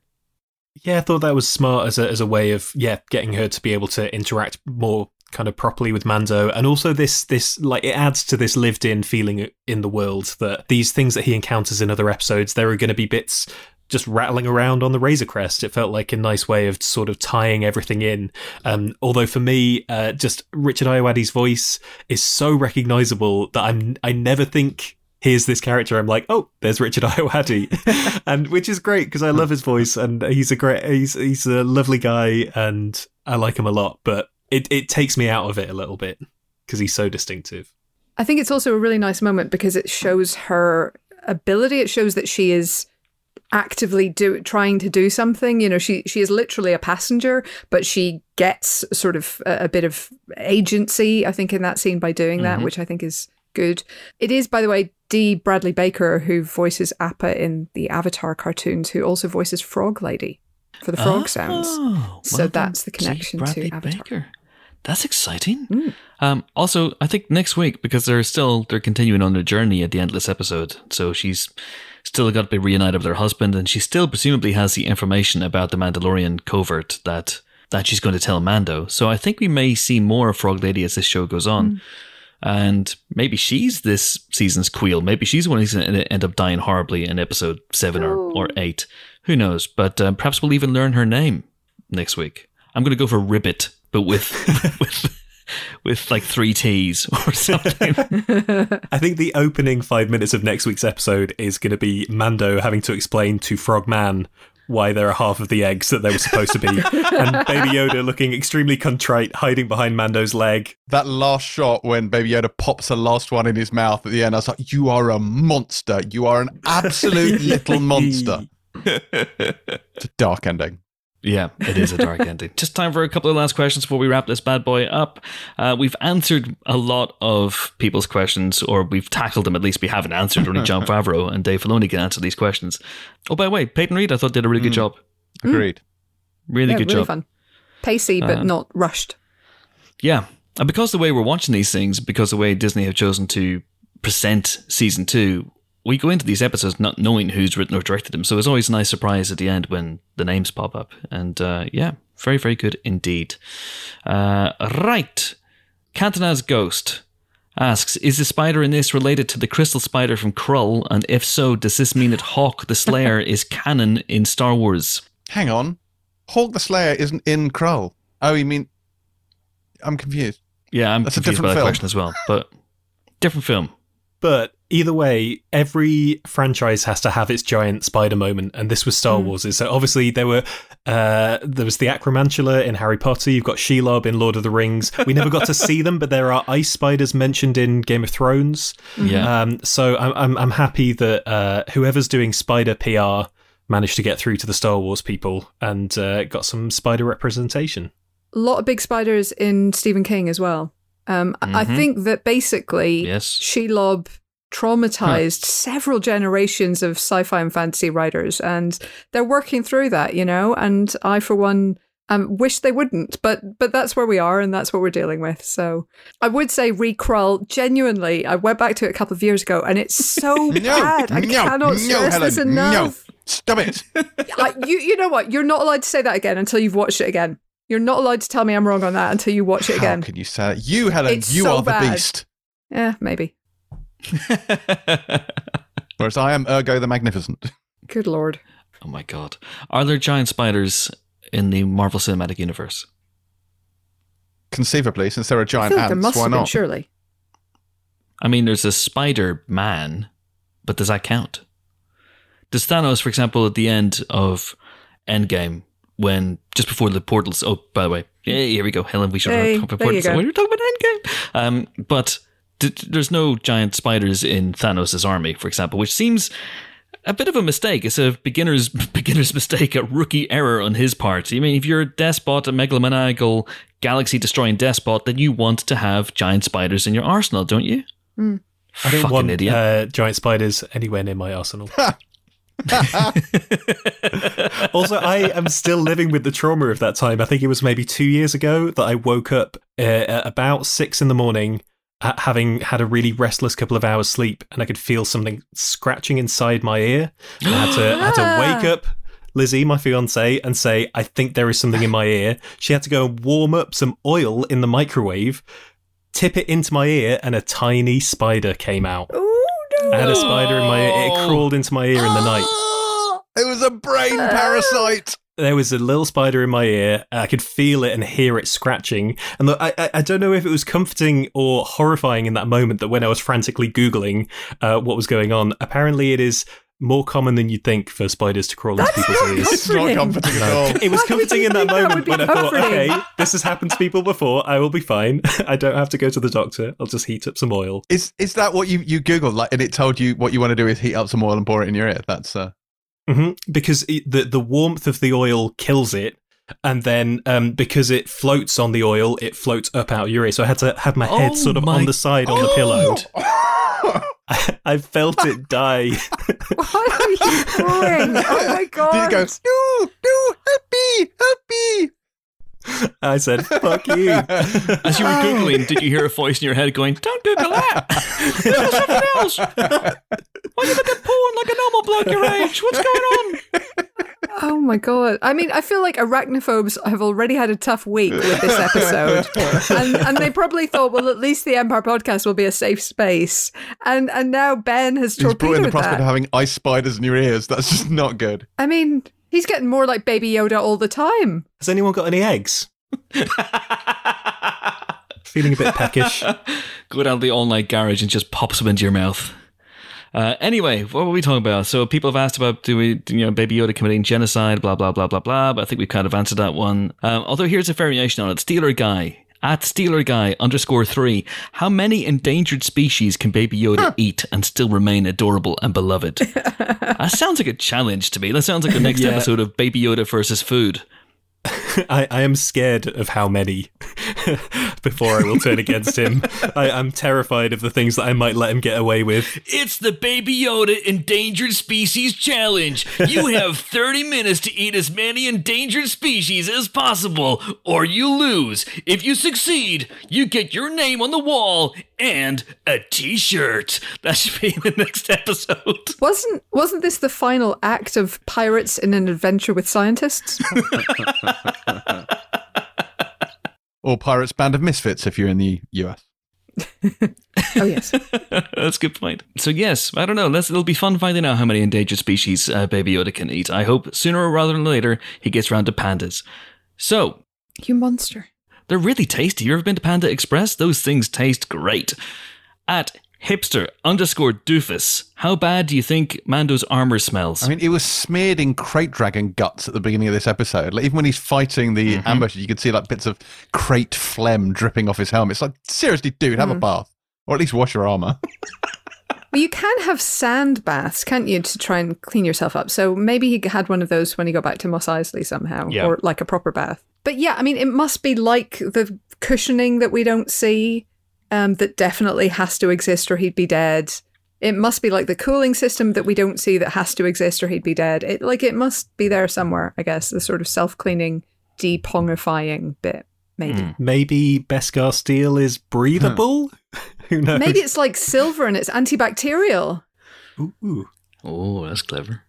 Yeah, I thought that was smart as a as a way of yeah getting her to be able to interact more kind of properly with Mando, and also this this like it adds to this lived in feeling in the world that these things that he encounters in other episodes there are going to be bits just rattling around on the Razor Crest. It felt like a nice way of sort of tying everything in. Um, although for me, uh, just Richard Ayoade's voice is so recognizable that I'm I never think here's this character. I'm like, oh, there's Richard Ayoade, and which is great because I love his voice and he's a great, he's he's a lovely guy and I like him a lot. But it it takes me out of it a little bit because he's so distinctive. I think it's also a really nice moment because it shows her ability. It shows that she is actively do trying to do something. You know, she she is literally a passenger, but she gets sort of a, a bit of agency. I think in that scene by doing that, Mhm. which I think is good. It is, by the way, Dee Bradley Baker who voices Appa in the Avatar cartoons, who also voices Frog Lady for the frog sounds. Oh, So well done, that's the connection to Avatar. Baker. That's exciting. Mm. Um, also, I think next week because they're still they're continuing on their journey at the endless episode. So she's still got to be reunited with her husband, and she still presumably has the information about the Mandalorian covert that that she's going to tell Mando. So I think we may see more of Frog Lady as this show goes on. Mm. And maybe she's this season's Kuiil. Maybe she's the one who's going to end up dying horribly in episode seven or, or eight. Who knows? But uh, perhaps we'll even learn her name next week. I'm going to go for Ribbit, but with with with like three T's or something. I think the opening five minutes of next week's episode is going to be Mando having to explain to Frogman why there are half of the eggs that they were supposed to be, and Baby Yoda looking extremely contrite, hiding behind Mando's leg. That last shot when Baby Yoda pops the last one in his mouth at the end, I was like, "You are a monster! You are an absolute little monster!" It's a dark ending. Yeah, it is a dark ending. Just time for a couple of last questions before we wrap this bad boy up. Uh, we've answered a lot of people's questions, or we've tackled them at least. We haven't answered. Only Jon Favreau and Dave Filoni can answer these questions. Oh, by the way, Peyton Reed, I thought did a really good Mm. job. Agreed. Really yeah, good really job. fun. Pacey, but Uh, not rushed. Yeah. And because the way we're watching these things, because the way Disney have chosen to present season two, we go into these episodes not knowing who's written or directed them. So it's always a nice surprise at the end when the names pop up. And uh, yeah, very, very good indeed. Uh, right. Cantana's Ghost asks Is the spider in this related to the crystal spider from Krull? And if so, does this mean that Hawk the Slayer is canon in Star Wars? Hang on, Hawk the Slayer isn't in Krull. Oh, you mean? I'm confused. Yeah, I'm That's a confused by different that film. question as well. But different film. But either way, every franchise has to have its giant spider moment, and this was Star Mm. Wars. So obviously there were uh, there was the Acromantula in Harry Potter. You've got Shelob in Lord of the Rings. We never got to see them, but there are ice spiders mentioned in Game of Thrones. Yeah. Um, so I'm, I'm I'm happy that uh, whoever's doing spider PR managed to get through to the Star Wars people and uh, got some spider representation. A lot of big spiders in Stephen King as well. Um, I- I think that basically Yes. Shelob traumatized several generations of sci-fi and fantasy writers, and they're working through that, you know. And I, for one, um, wish they wouldn't, but but that's where we are, and that's what we're dealing with. So I would say Recrawl. Genuinely, I went back to it a couple of years ago, and it's so No, bad. I no, cannot no, stress Helen, this no. enough. Stop it! I, you you know what? You're not allowed to say that again until you've watched it again. You're not allowed to tell me I'm wrong on that until you watch it How again. can you say that? You, Helen, It's you so are the bad. beast. Yeah, maybe. Whereas I am Ergo the Magnificent. Good lord. Oh my god. Are there giant spiders in the Marvel Cinematic Universe? Conceivably, since there are I giant feel like there ants, must why have been, not? surely. I mean, there's a Spider Man, but does that count? Does Thanos, for example, at the end of Endgame, when just before the portals? Oh, by the way, yeah, here we go, Helen. We should Hey, talk about there portals go. when we were talking about Endgame. Um, but d- d- there's no giant spiders in Thanos' army, for example, which seems a bit of a mistake. It's a beginner's beginner's mistake, a rookie error on his part. I mean, if you're a despot, a megalomaniacal, galaxy destroying despot, then you want to have giant spiders in your arsenal, don't you? Hmm. I don't Fucking want idiot. uh, giant spiders anywhere near my arsenal. also, I am still living with the trauma of that time. I think it was maybe two years ago that I woke up uh, at about six in the morning, ha- having had a really restless couple of hours sleep, and I could feel something scratching inside my ear. I had to, I had to wake up. Lizzie, my fiance, and say, I think there is something in my ear. She had to go and warm up some oil in the microwave, tip it into my ear, and a tiny spider came out. Oh no. I had a spider in my ear. It crawled into my ear in the night. It was a brain parasite. there was a little spider in my ear. I could feel it and hear it scratching. And look, I, I, I don't know if it was comforting or horrifying in that moment that when I was frantically Googling uh, what was going on, apparently it is more common than you'd think for spiders to crawl into people's ears. It's not comforting at all. It was comforting in that that moment be when I thought, okay, this has happened to people before. I will be fine. I don't have to go to the doctor. I'll just heat up some oil. Is is that what you you googled like, and it told you what you want to do is heat up some oil and pour it in your ear? That's uh, hmm Because it, the the warmth of the oil kills it, and then um, because it floats on the oil, it floats up out your ear. So I had to have my head Oh sort of my on the side on the pillow. I felt it die. Why are you crying? Oh my god! Did it go? No, no, help me, help me. I said, "Fuck you." As you were googling, did you hear a voice in your head going, "Don't Google that. Google something else. Why are you look at porn like a normal bloke your age? What's going on?" Oh my god! I mean, I feel like arachnophobes have already had a tough week with this episode, and and they probably thought, well, at least the Empire podcast will be a safe space, and and now Ben has He's brought in the prospect that. of having ice spiders in your ears. That's just not good. I mean, he's getting more like Baby Yoda all the time. Has anyone got any eggs? Feeling a bit peckish. Go down to the all-night garage and just pops them into your mouth. Uh, anyway, what were we talking about? So people have asked about do we, you know, Baby Yoda committing genocide, blah blah blah blah blah. But I think we kind of answered that one. Um, although here's a variation on it. Steeler guy at Steeler guy underscore three. How many endangered species can Baby Yoda eat and still remain adorable and beloved? that sounds like a challenge to me. That sounds like the next Yeah. episode of Baby Yoda versus food. I, I am scared of how many before I will turn against him. I, I'm terrified of the things that I might let him get away with. It's the Baby Yoda Endangered Species Challenge. You have 30 minutes to eat as many endangered species as possible, or you lose. If you succeed, you get your name on the wall and a t shirt. That should be in the next episode. Wasn't wasn't this the final act of pirates in an adventure with scientists? Or Pirates Band of Misfits if you're in the US. oh yes. That's a good point. So, yes, I don't know. Let's, it'll be fun finding out how many endangered species uh, Baby Yoda can eat. I hope sooner or rather than later he gets round to pandas. So, You monster. They're really tasty. You ever been to Panda Express? Those things taste great. At hipster underscore doofus, how bad do you think Mando's armor smells? I mean, it was smeared in Krayt dragon guts at the beginning of this episode. Like even when he's fighting the Mm-hmm. ambushes, you could see like bits of Krayt phlegm dripping off his helmet. It's like seriously, dude, have a bath or at least wash your armor. Well, you can have sand baths, can't you, to try and clean yourself up? So maybe he had one of those when he got back to Mos Eisley somehow, Yeah. or like a proper bath. But yeah, I mean, it must be like the cushioning that we don't see, um, that definitely has to exist, or he'd be dead. It must be like the cooling system that we don't see that has to exist, or he'd be dead. It like it must be there somewhere. I guess the sort of self cleaning, depongifying bit, maybe. Maybe Beskar steel is breathable? Who knows? Maybe it's like silver and it's antibacterial. Ooh. oh, that's clever.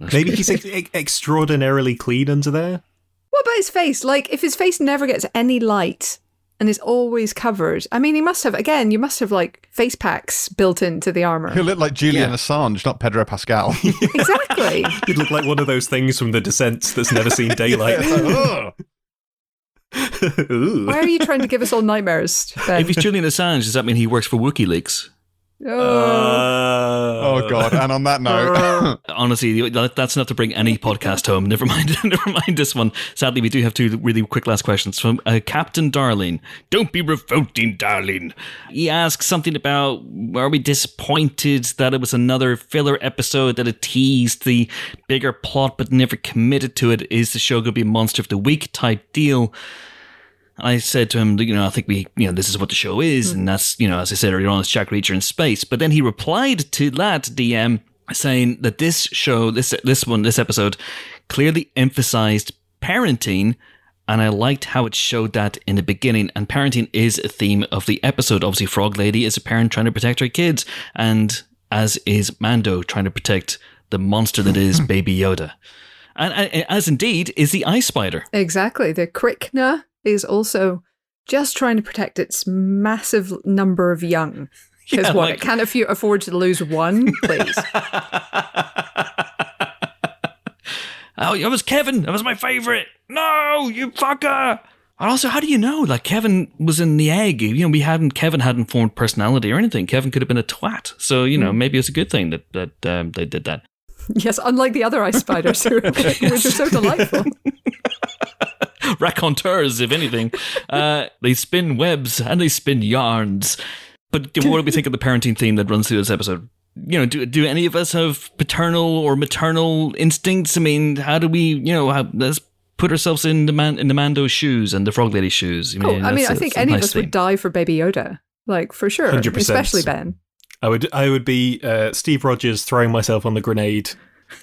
That's Maybe he's ex- ex- extraordinarily clean under there. What about his face? Like, if his face never gets any light and is always covered, I mean, he must have, again, you must have like face packs built into the armor. He'll look like Julian Yeah. Assange, not Pedro Pascal. exactly. He'd look like one of those things from The Descent that's never seen daylight. Ooh. Why are you trying to give us all nightmares? Ben? if he's Julian Assange, does that mean he works for WikiLeaks? Oh. oh god! And on that note, Honestly, that's enough to bring any podcast home. Never mind, never mind this one. Sadly, we do have two really quick last questions from uh, Captain Darling. Don't be revolting, darling. He asks something about are we disappointed that it was another filler episode that it teased the bigger plot but never committed to it? Is the show going to be monster of the week type deal? I said to him, you know, I think we, you know, this is what the show is, hmm. and that's, you know, as I said earlier on, it's Jack Reacher in space. But then he replied to that DM saying that this show, this this one, this episode, clearly emphasized parenting, and I liked how it showed that in the beginning. And parenting is a theme of the episode. Obviously, Frog Lady is a parent trying to protect her kids, and as is Mando trying to protect the monster that is Baby Yoda. And, and as indeed is the Ice Spider. Exactly. The Krykna is also just trying to protect its massive number of young. Because Yeah, what? like- it can't afford to lose one, please. Oh, it was Kevin. That was my favorite. No, you fucker. And also, how do you know? Like Kevin was in the egg. You know, we hadn't. Kevin hadn't formed personality or anything. Kevin could have been a twat. So you know, maybe it's a good thing that that um, they did that. Yes, unlike the other ice spiders, who- which are so delightful. raconteurs, if anything. Uh, they spin webs and they spin yarns. But what do we think of the parenting theme that runs through this episode? You know, do, do any of us have paternal or maternal instincts? I mean, how do we, you know, how, let's put ourselves in the man in the Mando's shoes and the Frog Lady's shoes. Cool. I mean, I think that's a any of nice us would die for Baby Yoda, like for sure, 100%. especially Ben. I would I would be uh, Steve Rogers throwing myself on the grenade.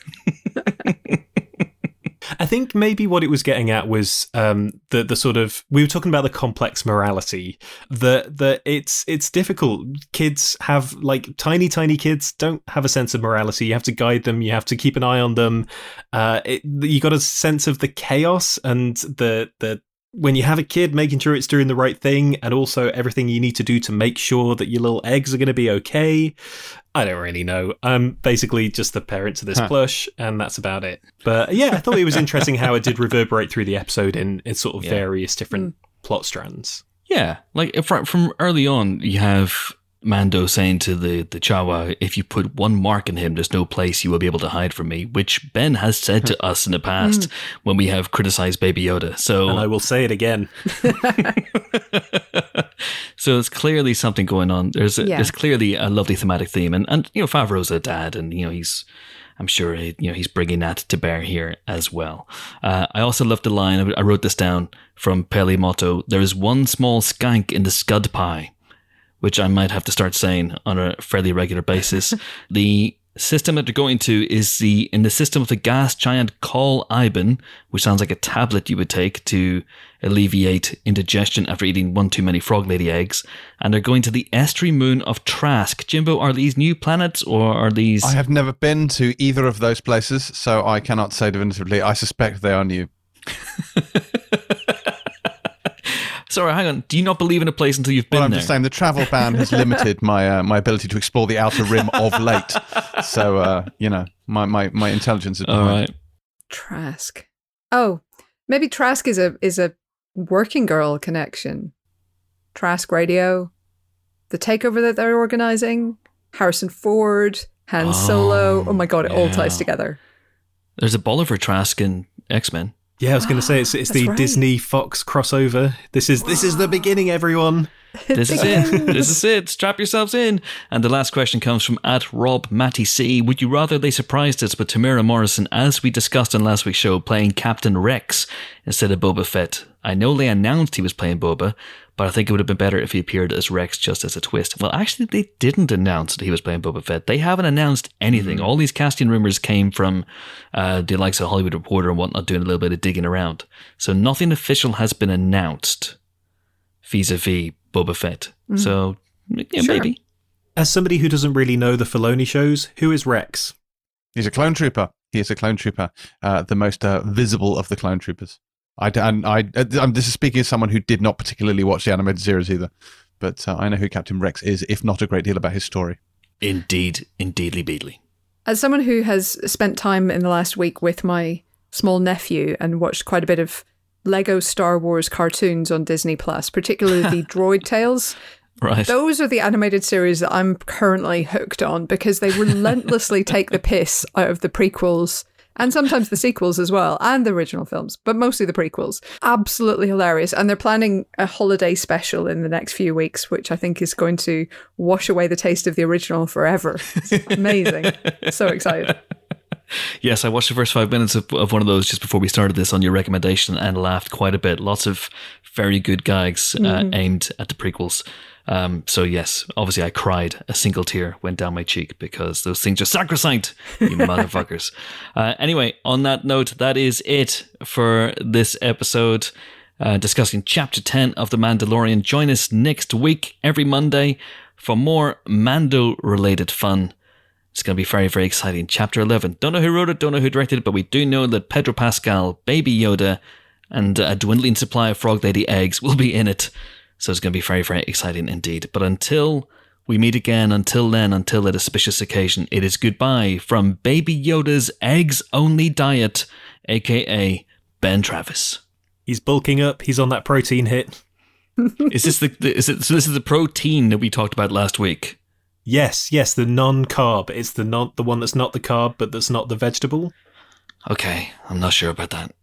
I think maybe what it was getting at was um, the the sort of we were talking about the complex morality that that it's it's difficult. Kids have like tiny tiny kids don't have a sense of morality. You have to guide them. You have to keep an eye on them. Uh, it, you got a sense of the chaos and the the when you have a kid, making sure it's doing the right thing, and also everything you need to do to make sure that your little eggs are going to be okay. I don't really know. I'm basically just the parent to this Huh. plush, and that's about it. But yeah, I thought it was interesting how it did reverberate through the episode in, in sort of Yeah. various different hmm. plot strands. Yeah, like from from early on, you have Mando saying to the the Jawa, "If you put one mark in him, there's no place you will be able to hide from me." Which Ben has said to us in the past when we have criticized Baby Yoda. So And I will say it again. so it's clearly something going on. There's a, Yeah. there's clearly a lovely thematic theme, and and you know Favreau's a dad, and you know he's. I'm sure he- you know he's bringing that to bear here as well. Uh, I also love the line. I wrote this down from Peli Motto. There is one small skank in the scud pie, which I might have to start saying on a fairly regular basis. the system that they're going to is the in the system of the gas giant Kol Iben, which sounds like a tablet you would take to alleviate indigestion after eating one too many frog lady eggs. And they're going to the estuary moon of Trask. Jimbo, are these new planets or are these? I have never been to either of those places, so I cannot say definitively. I suspect they are new. Sorry, hang on. Do you not believe in a place until you've been Well, I'm there? just saying the travel ban has limited my uh, my ability to explore the outer rim of late. So uh, you know, my, my, my intelligence is All behind. right. Trask. Oh, maybe Trask is a is a working girl connection. Trask Radio, the takeover that they're organizing, Harrison Ford, Han Oh, Solo. Oh my god, it all ties together. There's a Bolivar Trask in X Men. Yeah, I was going to say it's it's That's the right. Disney Fox crossover. This is this is the beginning, everyone. This is it. This is it. Strap yourselves in. And the last question comes from at Rob Matty C. Would you rather they surprised us with Temuera Morrison, as we discussed on last week's show, playing Captain Rex instead of Boba Fett? I know they announced he was playing Boba, but I think it would have been better if he appeared as Rex just as a twist. Well, actually, they didn't announce that he was playing Boba Fett. They haven't announced anything. All these casting rumors came from uh, the likes of Hollywood Reporter and whatnot, doing a little bit of digging around. So nothing official has been announced vis-a-vis Boba Fett. So yeah, Sure. maybe. As somebody who doesn't really know the Filoni shows, who is Rex? He's a clone trooper. He is a clone trooper, uh, the most uh, visible of the clone troopers. I, d- and I, uh, I'm, this is speaking as someone who did not particularly watch the animated series either, but uh, I know who Captain Rex is, if not a great deal about his story. Indeed, indeedly beedly. As someone who has spent time in the last week with my small nephew and watched quite a bit of Lego Star Wars cartoons on Disney Plus, particularly the Droid Tales, Right. those are the animated series that I'm currently hooked on because they relentlessly take the piss out of the prequels and sometimes the sequels as well and the original films, but mostly the prequels. Absolutely hilarious. And they're planning a holiday special in the next few weeks, which I think is going to wash away the taste of the original forever. It's amazing. so excited. Yes, I watched the first five minutes of, of one of those just before we started this on your recommendation and laughed quite a bit. Lots of very good gags uh, aimed at the prequels. Um, so yes, obviously I cried. A single tear went down my cheek because those things are sacrosanct, you motherfuckers. Uh, anyway, on that note, that is it for this episode. Uh, discussing chapter 10 of The Mandalorian. Join us next week, every Monday, for more Mando related fun. It's going to be very, very exciting. Chapter 11. Don't know who wrote it, don't know who directed it, but we do know that Pedro Pascal, Baby Yoda, and a dwindling supply of Frog Lady eggs will be in it. So it's going to be very, very exciting indeed. But until We meet again until then, until that auspicious occasion. It is goodbye from Baby Yoda's eggs only diet, aka Ben Travis. He's bulking up. He's on that protein hit. is this the, the is it so this is the protein that we talked about last week? Yes, yes, the non-carb. It's the non the one that's not the carb, but that's not the vegetable. Okay, I'm not sure about that.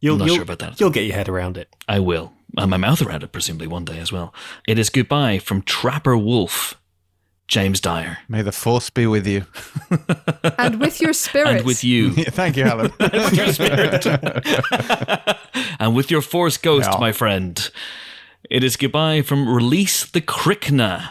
You'll, I'm not you'll, sure about that. You'll get your head around it. I will. And my mouth around it, presumably one day as well. It is goodbye from Trapper Wolf, James Dyer. May the force be with you. and with your spirit. And with you. Yeah, Thank you, Alan. with your spirit. and with your force ghost, Yeah. my friend. It is goodbye from Release the Krykna,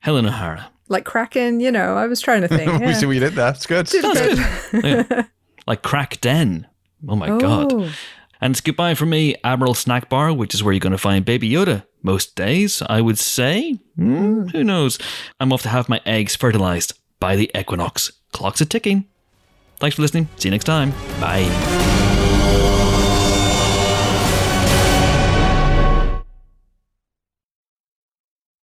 Helen O'Hara. Like Kraken, you know, I was trying to think. we yeah. see what you did there. It's good. Yeah. Like Crack Den. Oh my god. Oh. And it's goodbye from me, Admiral Snack Bar, which is where you're going to find Baby Yoda most days, I would say. Hmm, who knows? I'm off to have my eggs fertilized by the equinox. Clock's are ticking. Thanks for listening. See you next time. Bye.